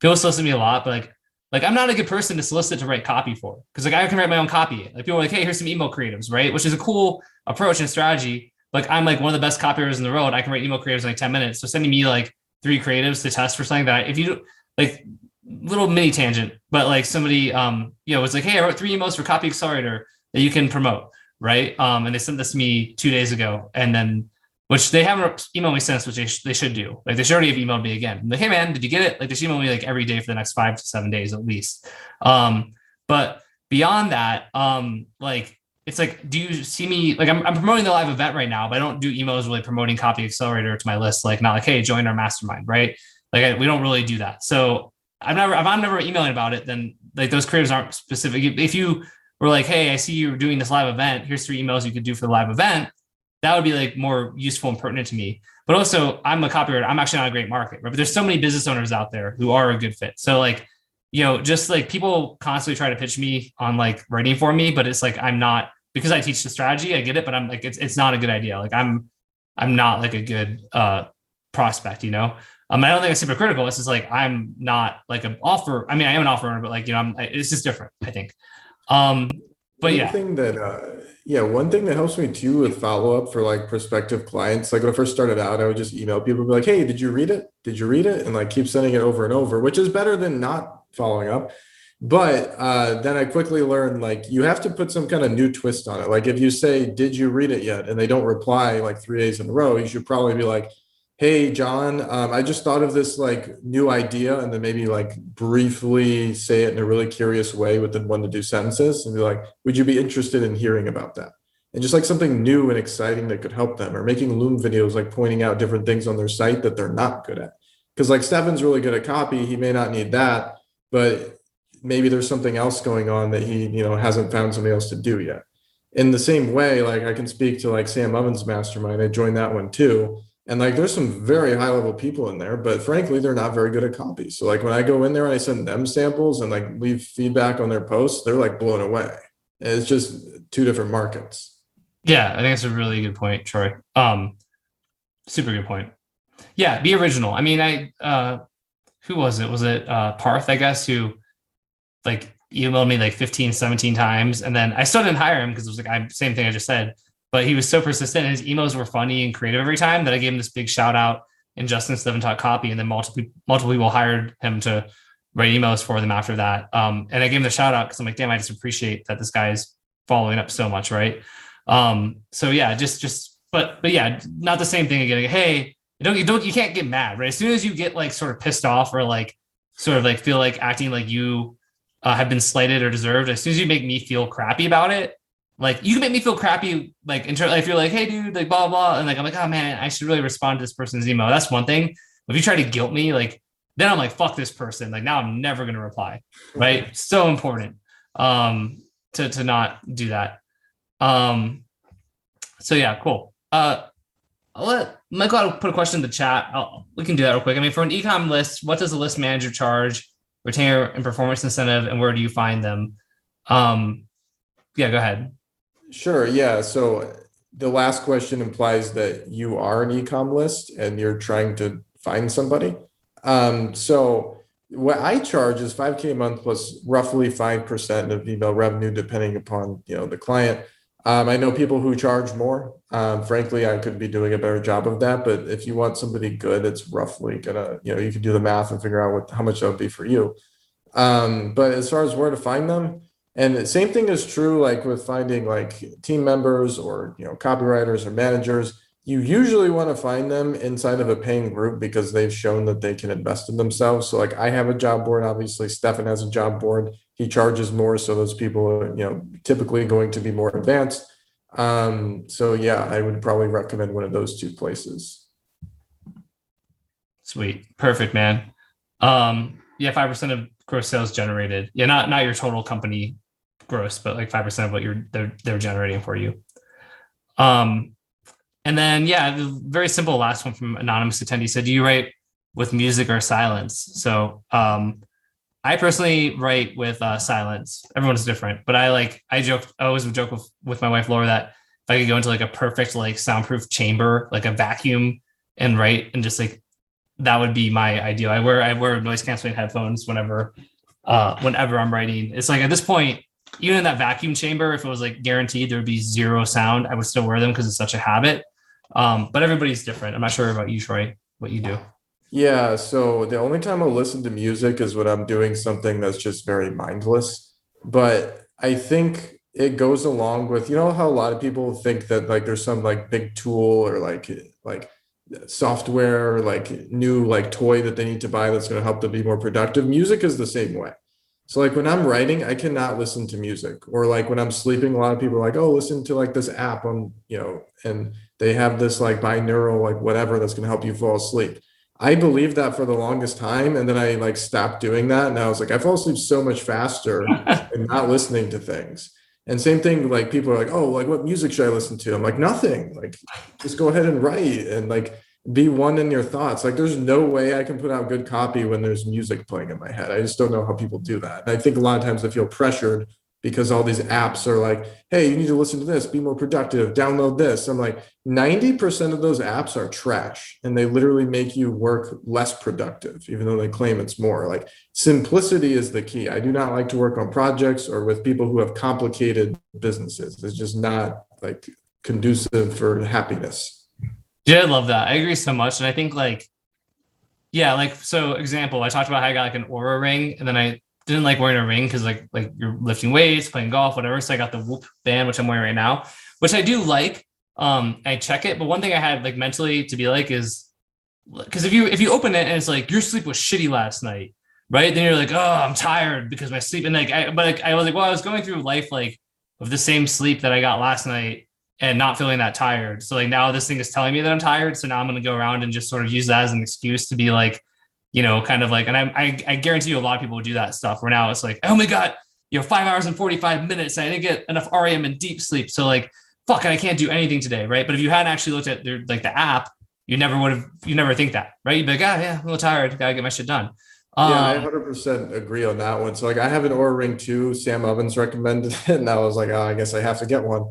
people solicit me a lot, but like like I'm not a good person to solicit to write copy for because like I can write my own copy. Like people are like, hey, here's some email creatives, right? Which is a cool approach and strategy. Like I'm like one of the best copywriters in the world. I can write email creatives in like 10 minutes. So sending me like three creatives to test for something that if you like little mini tangent, but like somebody um, you know, was like, hey, I wrote three emails for Copy Accelerator that you can promote, right? Um, and they sent this to me two days ago. And then which they haven't emailed me since, which they, sh- they should do. Like they should already have emailed me again. I'm like, hey man, did you get it? Like they should email me like every day for the next five to seven days at least. Um, but beyond that, um, like it's like, do you see me? Like I'm, I'm promoting the live event right now, but I don't do emails really promoting Copy Accelerator to my list. Like not like, hey, join our mastermind, right? Like I, we don't really do that. So I'm never, if I'm never emailing about it, then like those creatives aren't specific. If you were like, hey, I see you're doing this live event. Here's three emails you could do for the live event that would be like more useful and pertinent to me. But also, I'm a copywriter. I'm actually not a great market, right? But there's so many business owners out there who are a good fit. So like, you know, just like people constantly try to pitch me on like writing for me, but it's like I'm not because I teach the strategy. I get it, but I'm like it's it's not a good idea. Like I'm I'm not like a good uh prospect, you know. Um, I don't think it's super critical. It's just like I'm not like an offer. I mean, I am an offer, but like you know, I'm it's just different. I think. Um, but one yeah, thing that uh, yeah, one thing that helps me too with follow up for like prospective clients. Like when I first started out, I would just email people, be like, "Hey, did you read it? Did you read it?" And like keep sending it over and over, which is better than not following up. But uh, then I quickly learned like you have to put some kind of new twist on it. Like if you say, "Did you read it yet?" and they don't reply like three days in a row, you should probably be like, hey john um, i just thought of this like new idea and then maybe like briefly say it in a really curious way within one to two sentences and be like would you be interested in hearing about that? And just like something new and exciting that could help them or making loom videos like pointing out different things on their site that they're not good at. Because like stefan's really good at copy he may not need that but maybe there's something else going on that he you know hasn't found somebody else to do yet. In the same way like i can speak to like sam ovens mastermind. I joined that one too and like there's some very high level people in there, but frankly, they're not very good at copy. So like when I go in there and I send them samples and like leave feedback on their posts, they're like blown away. And it's just two different markets. Yeah, I think that's a really good point, Troy. Um, super good point. Yeah, be original. I mean, I uh, who was it? Was it uh, Parth? I guess who like emailed me like 15, 17 times, and then I still didn't hire him because it was like I same thing I just said but he was so persistent. And his emails were funny and creative every time that I gave him this big shout out in Justin Seven Talk copy. And then multiple multiple people hired him to write emails for them after that. Um, and I gave him the shout out because I'm like, damn, I just appreciate that this guy's following up so much, right? Um, so yeah, just just but but yeah, not the same thing again. Like, hey, don't you don't you can't get mad, right? As soon as you get like sort of pissed off or like sort of like feel like acting like you uh, have been slighted or deserved, as soon as you make me feel crappy about it, like you can make me feel crappy, like in terms, if you're like, hey dude, like blah blah, and like I'm like, oh man, I should really respond to this person's email. That's one thing. If you try to guilt me, like then I'm like, fuck this person. Like now I'm never gonna reply. Right. so important um to to not do that. Um so yeah, cool. Uh I'll let Michael I'll put a question in the chat. I'll, we can do that real quick. I mean, for an ecom list, what does a list manager charge, retainer and performance incentive, and where do you find them? Um, yeah, go ahead. Sure. Yeah. So the last question implies that you are an ecom list and you're trying to find somebody. Um, so what I charge is 5k a month plus roughly 5% of email revenue, depending upon you know the client. Um, I know people who charge more. Um, frankly, I could be doing a better job of that. But if you want somebody good, it's roughly gonna, you know, you can do the math and figure out what how much that would be for you. Um, but as far as where to find them, and the same thing is true like with finding like team members or you know copywriters or managers. You usually want to find them inside of a paying group because they've shown that they can invest in themselves. So like I have a job board, obviously. Stefan has a job board. He charges more so those people are you know typically going to be more advanced. Um, so yeah i would probably recommend one of those two places. Sweet. Perfect man. Um, yeah 5% of gross sales generated. Yeah not not your total company gross but like 5% of what you're they're, they're generating for you um and then yeah the very simple last one from anonymous attendee said do you write with music or silence so um I personally write with uh, silence. Everyone's different, but I like I joke. I always joke with, with my wife Laura that if I could go into like a perfect like soundproof chamber, like a vacuum, and write, and just like that would be my ideal. I wear I wear noise canceling headphones whenever uh whenever I'm writing. It's like at this point, even in that vacuum chamber, if it was like guaranteed there would be zero sound, I would still wear them because it's such a habit. Um, but everybody's different. I'm not sure about you, Troy, what you do. Yeah, so the only time I'll listen to music is when I'm doing something that's just very mindless. But I think it goes along with, you know, how a lot of people think that like there's some like big tool or like like software or like new like toy that they need to buy that's going to help them be more productive. Music is the same way. So like when I'm writing, I cannot listen to music. Or like when I'm sleeping, a lot of people are like, oh, listen to like this app on, you know, and they have this like binaural, like whatever that's going to help you fall asleep I believed that for the longest time. And then I like stopped doing that. And I was like, I fall asleep so much faster and not listening to things. And same thing, like people are like, oh, like what music should I listen to? I'm like, nothing. Like just go ahead and write and like be one in your thoughts. Like there's no way I can put out good copy when there's music playing in my head. I just don't know how people do that. And I think a lot of times I feel pressured because all these apps are like, hey, you need to listen to this, be more productive, download this. I'm like, 90% of those apps are trash and they literally make you work less productive, even though they claim it's more. Like, simplicity is the key. I do not like to work on projects or with people who have complicated businesses. It's just not like conducive for happiness. Yeah, I love that. I agree so much. And I think, like, yeah, like, so example, I talked about how I got like an Oura ring and then I didn't like wearing a ring because like like you're lifting weights, playing golf, whatever. So I got the Whoop band, which I'm wearing right now, which I do like. Um, I check it, but one thing I had like mentally to be like is because if you if you open it and it's like your sleep was shitty last night, right? Then you're like, oh, I'm tired because my sleep and like I but like I was like, well, I was going through life like of the same sleep that I got last night and not feeling that tired. So like now this thing is telling me that I'm tired. So now I'm gonna go around and just sort of use that as an excuse to be like, you know, kind of like, and I, I, I guarantee you a lot of people do that stuff where now it's like, oh my God, you know, five hours and 45 minutes. I didn't get enough REM and deep sleep. So like, fuck, I can't do anything today. Right. But if you hadn't actually looked at their, like the app, you never would have, you never think that, right? You'd be like, ah, yeah, I'm a little tired. Gotta get my shit done. Um, yeah, I 100% um, agree on that one. So like I have an Oura Ring too. Sam Ovens recommended it, and I was like, oh, I guess I have to get one.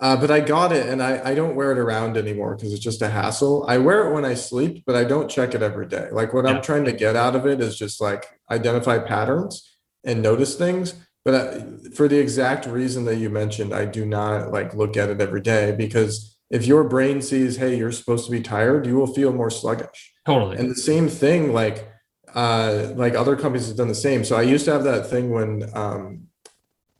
Uh, but I got it and I, I don't wear it around anymore because it's just a hassle. I wear it when I sleep, but I don't check it every day. Like what yeah. I'm trying to get out of it is just like identify patterns and notice things. But I, for the exact reason that you mentioned, I do not like look at it every day because if your brain sees, hey, you're supposed to be tired, you will feel more sluggish. Totally. And the same thing, like uh, like other companies have done the same. So I used to have that thing when um,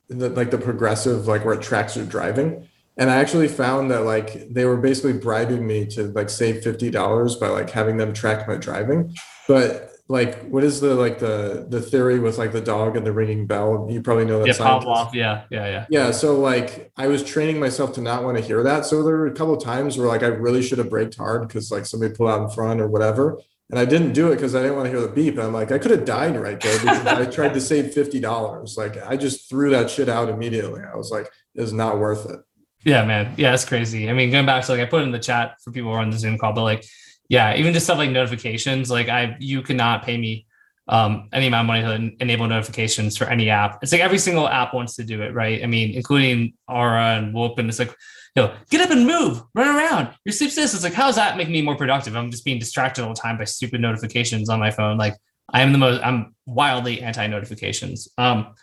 the, like the progressive, like where it tracks your driving and I actually found that like they were basically bribing me to like save fifty dollars by like having them track my driving. But like, what is the like the the theory with like the dog and the ringing bell? You probably know that. Yeah, Pavlov. Yeah, yeah, yeah. Yeah. So like, I was training myself to not want to hear that. So there were a couple of times where like I really should have braked hard because like somebody pulled out in front or whatever. And I didn't do it because I didn't want to hear the beep. And I'm like, I could have died right there because I tried to save fifty dollars. Like I just threw that shit out immediately. I was like, it's not worth it. Yeah, man. Yeah, it's crazy. I mean, going back to like I put in the chat for people who are on the Zoom call, but like, yeah, even just stuff like notifications. Like I, you cannot pay me um, any amount of money to enable notifications for any app. It's like every single app wants to do it, right? I mean, including Oura and Whoop, and it's like, you know, get up and move, run around. Your sleep says it's like, how does that make me more productive? I'm just being distracted all the time by stupid notifications on my phone. Like I am the most, I'm wildly anti notifications. Um,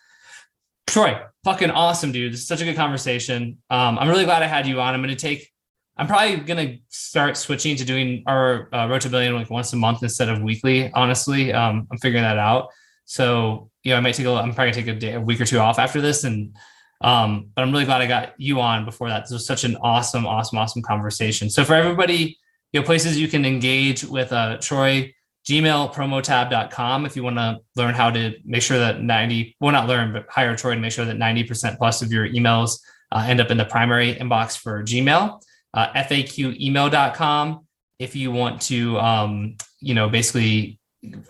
Troy, fucking awesome, dude. This is such a good conversation. Um, I'm really glad I had you on. I'm going to take I'm probably gonna start switching to doing our uh, to Billion like once a month instead of weekly. Honestly, um, I'm figuring that out. So you know, I might take a. I'm probably gonna take a day, a week or two off after this, and um, but I'm really glad I got you on before that. This was such an awesome, awesome, awesome conversation. So for everybody, you know, places you can engage with uh, Troy, Gmail promotab.com if you want to learn how to make sure that 90, well, not learn, but hire Troy to make sure that 90% plus of your emails uh, end up in the primary inbox for Gmail uh, faqemail.com if you want to, um, you know, basically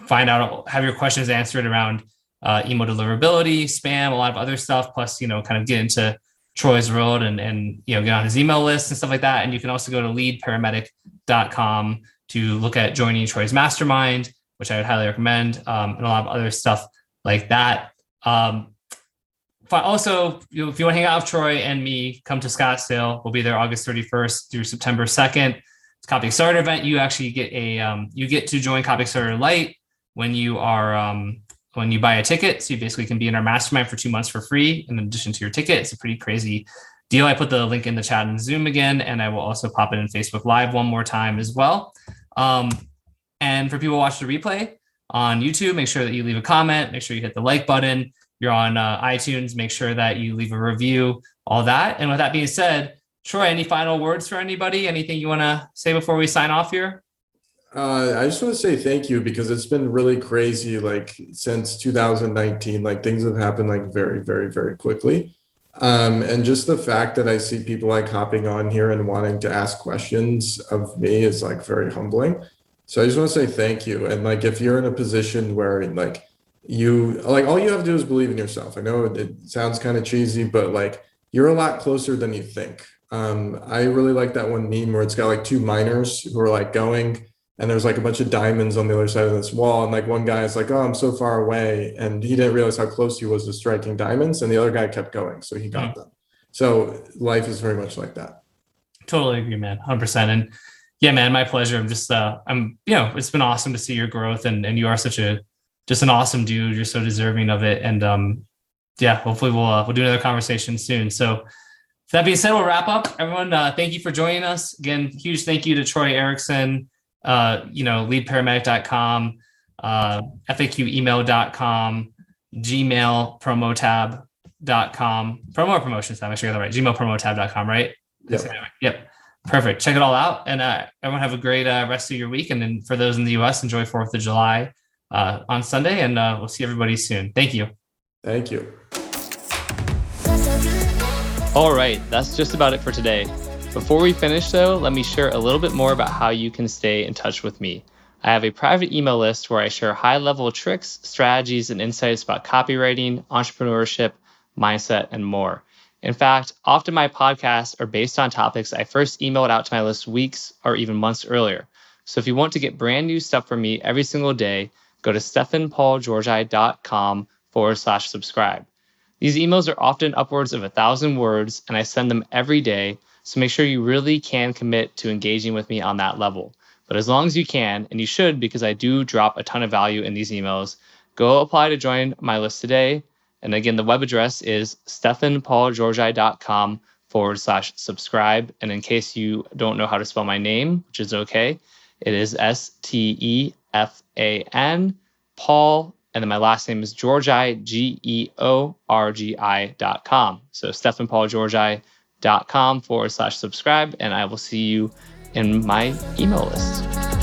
find out, have your questions answered around uh, email deliverability, spam, a lot of other stuff, plus, you know, kind of get into Troy's world and, and, you know, get on his email list and stuff like that. And you can also go to leadparamedic.com to look at joining Troy's mastermind, which I would highly recommend, um, and a lot of other stuff like that. Um, also, you know, if you want to hang out with Troy and me, come to Scottsdale. We'll be there August 31st through September 2nd. It's Copy Starter event. You actually get a um, you get to join Copy Starter Lite when you are um, when you buy a ticket. So you basically can be in our mastermind for two months for free in addition to your ticket. It's a pretty crazy deal. I put the link in the chat in Zoom again, and I will also pop it in Facebook Live one more time as well. Um, and for people watch the replay on YouTube, make sure that you leave a comment. Make sure you hit the like button you're on uh, iTunes, make sure that you leave a review, all that. And with that being said, Troy, any final words for anybody? Anything you want to say before we sign off here? Uh, I just want to say thank you because it's been really crazy. Like since 2019, like things have happened like very, very, very quickly. Um, and just the fact that I see people like hopping on here and wanting to ask questions of me is like very humbling. So I just want to say thank you. And like if you're in a position where like you like all you have to do is believe in yourself. I know it sounds kind of cheesy, but like you're a lot closer than you think. Um, I really like that one meme where it's got like two miners who are like going and there's like a bunch of diamonds on the other side of this wall. And like one guy is like, Oh, I'm so far away. And he didn't realize how close he was to striking diamonds. And the other guy kept going. So he got mm-hmm. them. So life is very much like that. Totally agree, man. 100%. And yeah, man, my pleasure. I'm just, uh, I'm, you know, it's been awesome to see your growth and, and you are such a, just an awesome dude. You're so deserving of it. And um, yeah, hopefully we'll uh, we'll do another conversation soon. So that being said, we'll wrap up. Everyone, uh, thank you for joining us. Again, huge thank you to Troy Ericson, uh, you know, leadparamedic.com, uh, FAQemail.com, Gmail promotab.com, promo promotions tab. I sure I got that right. Gmail promotab.com, right? Yep. yep. Perfect. Check it all out. And uh, everyone have a great uh, rest of your week. And then for those in the US, enjoy 4th of July uh, on Sunday, and uh, we'll see everybody soon. Thank you. Thank you. All right, that's just about it for today. Before we finish, though, let me share a little bit more about how you can stay in touch with me. I have a private email list where I share high level tricks, strategies, and insights about copywriting, entrepreneurship, mindset, and more. In fact, often my podcasts are based on topics I first emailed out to my list weeks or even months earlier. So if you want to get brand new stuff from me every single day, go to stefanpaulgeorgi.com forward slash subscribe. These emails are often upwards of a thousand words, and I send them every day. So make sure you really can commit to engaging with me on that level. But as long as you can, and you should because I do drop a ton of value in these emails, go apply to join my list today. And again, the web address is stefanpaulgeorgi.com forward slash subscribe. And in case you don't know how to spell my name, which is okay, it is S T E F A N, Paul, and then my last name is Georgi, G E O R G I dot com. So stefanpaulgeorgi.com forward slash subscribe, and I will see you in my email list.